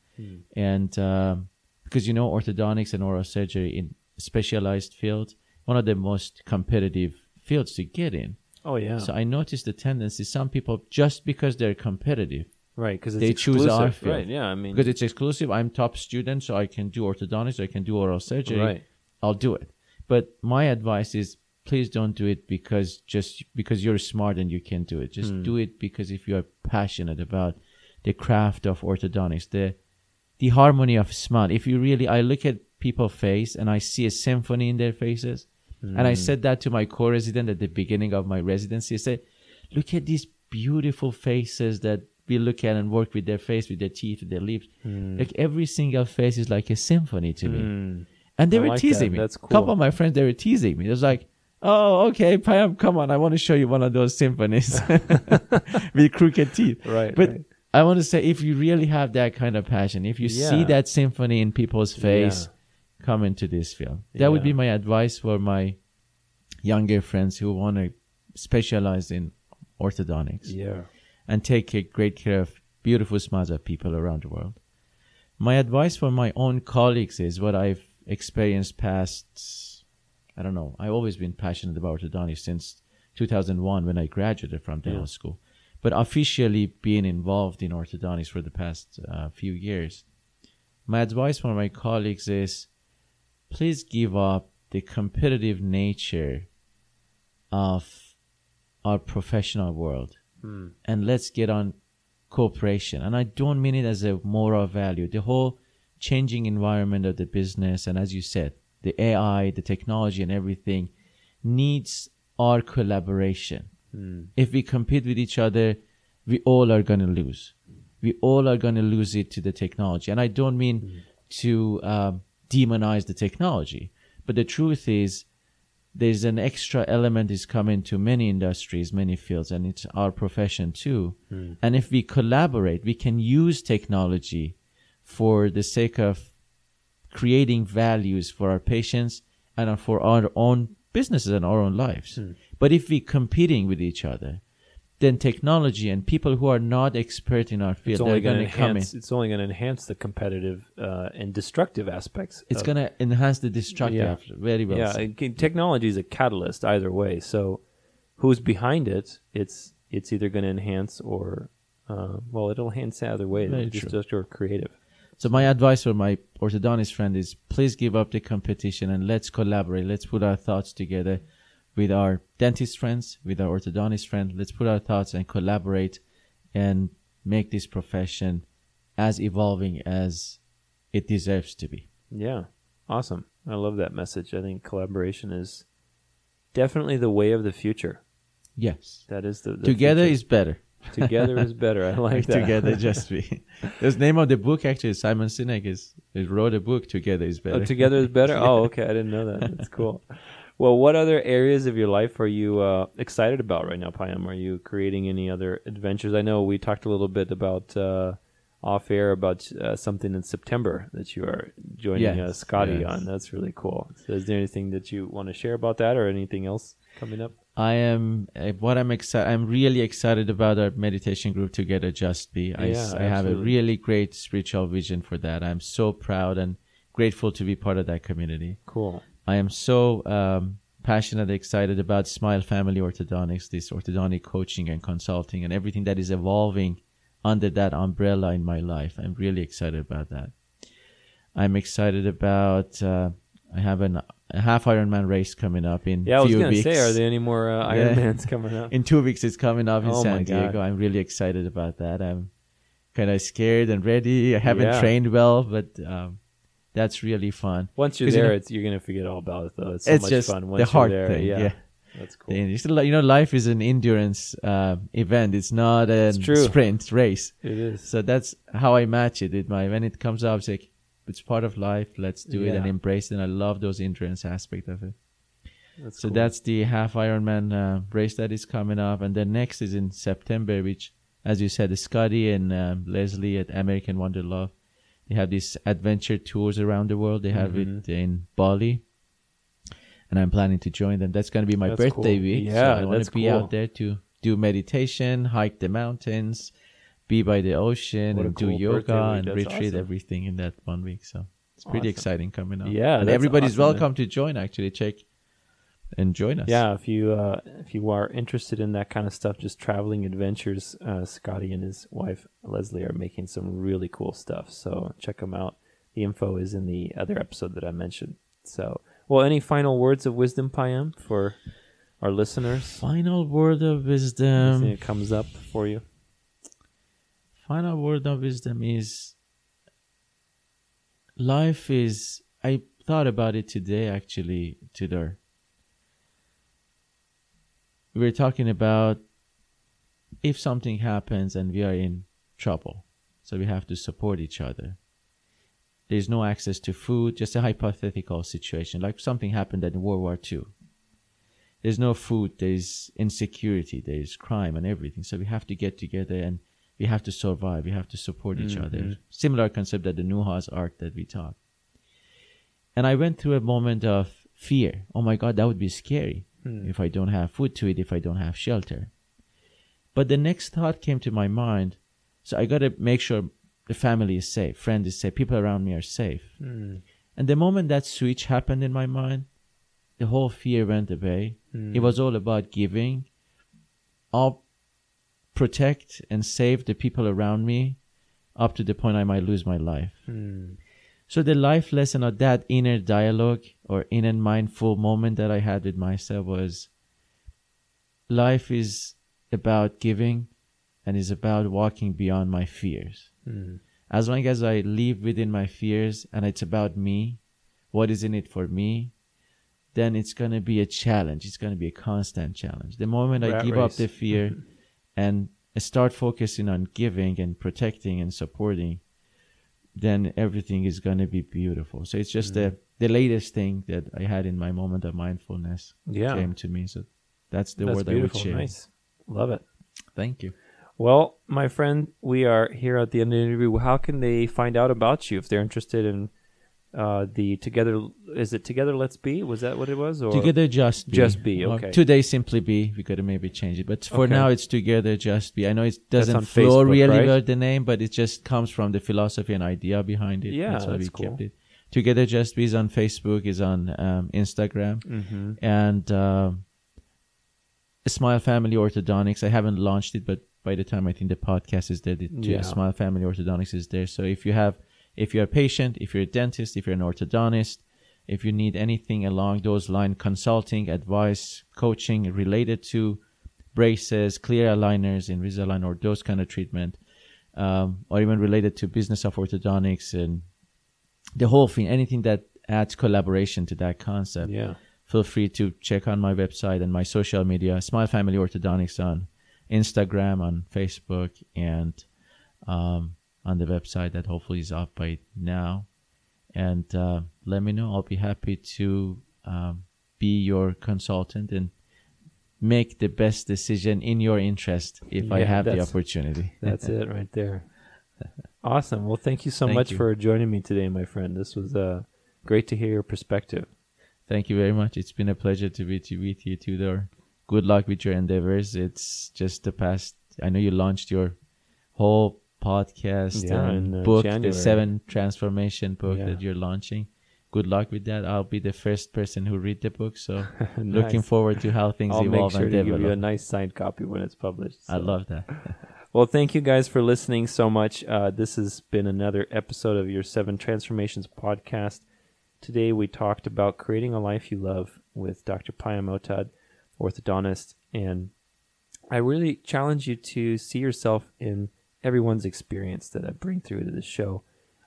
B: And um, because you know orthodontics and oral surgery in specialized fields one of the most competitive fields to get in
A: Oh yeah.
B: so i noticed the tendency some people just because they're competitive
A: right, because
B: they choose our field.
A: Right. Yeah. I mean.
B: because it's exclusive i'm top student so i can do orthodontics i can do oral surgery
A: Right.
B: i'll do it but my advice is please don't do it because just because you're smart and you can do it just
A: Hmm.
B: do it because if you're passionate about the craft of orthodontics the the harmony of smile if you really i look at people's face and i see a symphony in their faces and
A: Hmm.
B: i said that to my co-resident at the beginning of my residency i said look at these beautiful faces that we look at and work with their face with their teeth with their lips like every single face is like a symphony to me
A: Hmm.
B: and they
A: I
B: were
A: like
B: teasing
A: that.
B: me.
A: That's cool.
B: A couple of my friends, they were teasing me. It was like, oh, okay, Payam, come on. I want to show you one of those symphonies with crooked teeth.
A: Right,
B: But
A: right.
B: I want to say, if you really have that kind of passion, if you see that symphony in people's face,
A: Yeah.
B: Come into this field. That would be my advice for my younger friends who want to specialize in orthodontics
A: Yeah.
B: and take great care of beautiful smiles of people around the world. My advice for my own colleagues is what I've experienced past, I don't know, I've always been passionate about orthodontics since 2001 when I graduated from dental
A: Yeah.
B: school. But officially being involved in orthodontics for the past uh, few years, my advice for my colleagues is please give up the competitive nature of our professional world
A: Hmm.
B: and let's get on cooperation. And I don't mean it as a moral value. The whole changing environment of the business, and as you said, the AI, the technology, and everything needs our collaboration.
A: Hmm.
B: If we compete with each other, we all are going to lose. We all are going to lose it to the technology. And I don't mean to um, demonize the technology, but the truth is, there's an extra element is coming to many industries, many fields, and it's our profession too. Hmm. And if we collaborate, we can use technology for the sake of creating values for our patients and for our own businesses and our own lives. Hmm. But if we're competing with each other, then technology and people who are not expert in our field, they're
A: going to
B: come in.
A: enhance. It's only going to enhance the competitive uh, and destructive aspects.
B: It's going to enhance the destructive.
A: Yeah.
B: Very well.
A: yeah, can- technology is a catalyst either way. So, who's behind it? It's it's either going to enhance or uh, well, it'll enhance either way.
B: Very
A: just your creative.
B: So my advice for my orthodontist friend is please give up the competition and let's collaborate. Let's put our thoughts together with our dentist friends, with our orthodontist friends. Let's put our thoughts and collaborate and make this profession as evolving as it deserves to be.
A: Yeah, awesome. I love that message. I think collaboration is definitely the way of the future.
B: Yes.
A: That is the, the
B: Together
A: future.
B: is better.
A: together is better. I like that.
B: Together just be. The name of the book actually Simon Sinek is, is wrote a book Together is better.
A: Oh, together is better. Oh, okay. I didn't know that. That's cool. Well, what other areas of your life are you uh, excited about right now, Payam? Are you creating any other adventures? I know we talked a little bit about uh, off air about uh, something in September that you are joining uh,
B: Yes,
A: Scotty
B: yes.
A: on. That's really cool. So is there anything that you want to share about that, or anything else coming up?
B: I am uh, what I'm excited. I'm really excited about our meditation group together. Just be. I, s-
A: Yeah,
B: I have a really great spiritual vision for that. I'm so proud and grateful to be part of that community.
A: Cool.
B: I am so um, passionate, excited about Smile Family Orthodontics, this orthodontic coaching and consulting, and everything that is evolving under that umbrella in my life. I'm really excited about that. I'm excited about. Uh, I have an, a half Ironman race coming up in
A: Yeah, I was gonna say, are there any more uh,
B: Yeah.
A: Ironmans coming up?
B: in two weeks it's coming up in
A: Oh
B: San Diego. I'm really excited about that. I'm kind of scared and ready. I haven't
A: Yeah.
B: trained well, but um, that's really fun.
A: Once you're
B: 'Cause, you
A: there,
B: know,
A: it's, you're gonna forget all about it, though. It's so
B: it's
A: much
B: just
A: fun. Once
B: the
A: you're
B: hard
A: there,
B: thing.
A: Yeah,
B: Yeah.
A: that's cool.
B: You know, life is an endurance uh, event. It's not a
A: It's
B: sprint race.
A: It is.
B: So that's how I match it. With my when it comes up, it's like it's part of life. Let's do it and embrace it. And I love those endurance aspect of it.
A: That's
B: So
A: cool.
B: that's the half Ironman uh, race that is coming up, and then next is in September, which as you said, Scotty and um, Leslie at American Wanderlove. They have these adventure tours around the world. They have
A: Mhm.
B: it in Bali, and I'm planning to join them. That's going to be my
A: That's
B: birthday
A: cool.
B: week. so
A: Yeah,
B: I want to be
A: cool.
B: out there to do meditation, hike the mountains, be by the ocean,
A: What
B: and do
A: cool birthday
B: yoga and retreat.
A: awesome.
B: Everything in that one week. So it's pretty
A: Awesome.
B: exciting coming up.
A: Yeah,
B: and everybody's
A: awesome, man.
B: welcome to join. Actually, check and join us.
A: Yeah, if you uh, if you are interested in that kind of stuff, just traveling adventures, uh, Scotty and his wife Leslie are making some really cool stuff. So check them out. The info is in the other episode that I mentioned. So, well, any final words of wisdom, Payam, for our listeners?
B: Final word of wisdom.
A: Anything
B: wisdom.
A: that comes up for you?
B: Final word of wisdom is life is. I thought about it today, actually, Tudor. We were talking about if something happens and we are in trouble, so we have to support each other. There's no access to food, just a hypothetical situation, like something happened in World War II. There's no food, there's insecurity, there's crime and everything. So we have to get together and we have to survive. We have to support each other.
A: Mhm.
B: Similar concept that the Noah's ark that we taught. And I went through a moment of fear. Oh my God, that would be scary
A: Hmm.
B: if I don't have food to eat, if I don't have shelter. But the next thought came to my mind. So I got to make sure the family is safe, friend is safe, people around me are safe.
A: Hmm.
B: And the moment that switch happened in my mind, the whole fear went away.
A: Hmm.
B: It was all about giving. I'll protect and save the people around me up to the point I might lose my life. So the life lesson of that inner dialogue or inner mindful moment that I had with myself was life is about giving and is about walking beyond my fears.
A: Hmm.
B: As long as I live within my fears and it's about me, what is in it for me, then it's going to be a challenge. It's going to be a constant challenge. The moment I
A: Rat
B: give up the fear and start focusing on giving and protecting and supporting, then everything is going to be beautiful. So it's just the, mm. the latest thing that I had in my moment of mindfulness
A: Yeah,
B: came to me. So that's the
A: that's
B: word
A: beautiful.
B: I would share.
A: Nice, love it.
B: Thank you.
A: Well, my friend, we are here at the end of the interview. How can they find out about you if they're interested in uh, the Together? Is it Together Let's Be? Was that what it was? Or
B: Together Just Be.
A: Just Be,
B: Or
A: okay.
B: Today Simply Be. We got to maybe change it. But for
A: Okay.
B: now, it's Together Just Be. I know it doesn't flow
A: Facebook,
B: really
A: right?
B: well, the name, but it just comes from the philosophy and idea behind it.
A: Yeah,
B: that's why
A: that's
B: we
A: cool.
B: kept it. Together Just Be is on Facebook, is on um, Instagram.
A: hmm
B: And um Smile Family Orthodontics. I haven't launched it, but by the time I think the podcast is there, the
A: Yeah.
B: Smile Family Orthodontics is there. So if you have, if you're a patient, if you're a dentist, if you're an orthodontist, if you need anything along those lines, consulting, advice, coaching related to braces, clear aligners, Invisalign, or those kind of treatment, um, or even related to business of orthodontics and the whole thing, anything that adds collaboration to that concept
A: Yeah.
B: feel free to check on my website and my social media, Smile Family Orthodontics on Instagram, on Facebook, and um, on the website that hopefully is up by now. And uh, let me know. I'll be happy to um, be your consultant and make the best decision in your interest if I have the opportunity.
A: That's it right there. Awesome. Well, thank you so
B: Thank
A: much
B: you.
A: for joining me today, my friend. This was uh, great to hear your perspective.
B: Thank you very much. It's been a pleasure to be to with you, Tudor. Good luck with your endeavors. It's just the past. I know you launched your whole podcast
A: Yeah,
B: and
A: in, uh,
B: book,
A: January.
B: the Seven Transformation book
A: Yeah.
B: that you're launching. Good luck with that. I'll be the first person who read the book. So looking forward to how things
A: I'll make
B: evolve
A: sure
B: and
A: to give you a nice signed copy when it's published.
B: I love that.
A: Well, thank you guys for listening so much. Uh, this has been another episode of your Seven Transformations podcast. Today we talked about creating a life you love with Dr. Payam Owtad, orthodontist, and I really challenge you to see yourself in everyone's experience that I bring through to this show.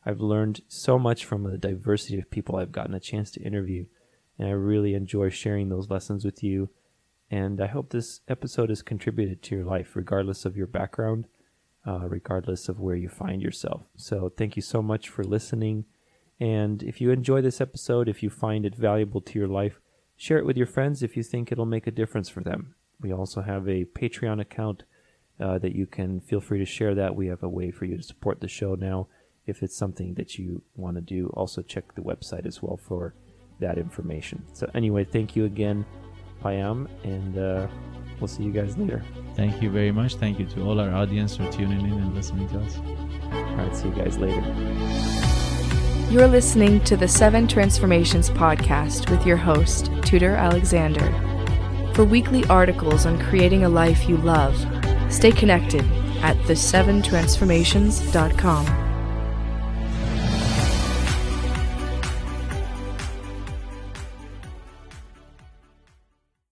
A: I've learned so much from the diversity of people I've gotten a chance to interview, and I really enjoy sharing those lessons with you. And I hope this episode has contributed to your life, regardless of your background, uh, regardless of where you find yourself. So, thank you so much for listening. And if you enjoy this episode, if you find it valuable to your life, share it with your friends if you think it'll make a difference for them. We also have a Patreon account uh, that you can feel free to share that. We have a way for you to support the show now if it's something that you want to do. Also, check the website as well for that information. So, anyway, thank you again, Payam, and uh, we'll see you guys later.
B: Thank you very much. Thank you to all our audience for tuning in and listening to us.
A: All right, see you guys later.
C: You're listening to the Seven Transformations podcast with your host, Tudor Alexander. For weekly articles on creating a life you love, stay connected at the7transformations.com.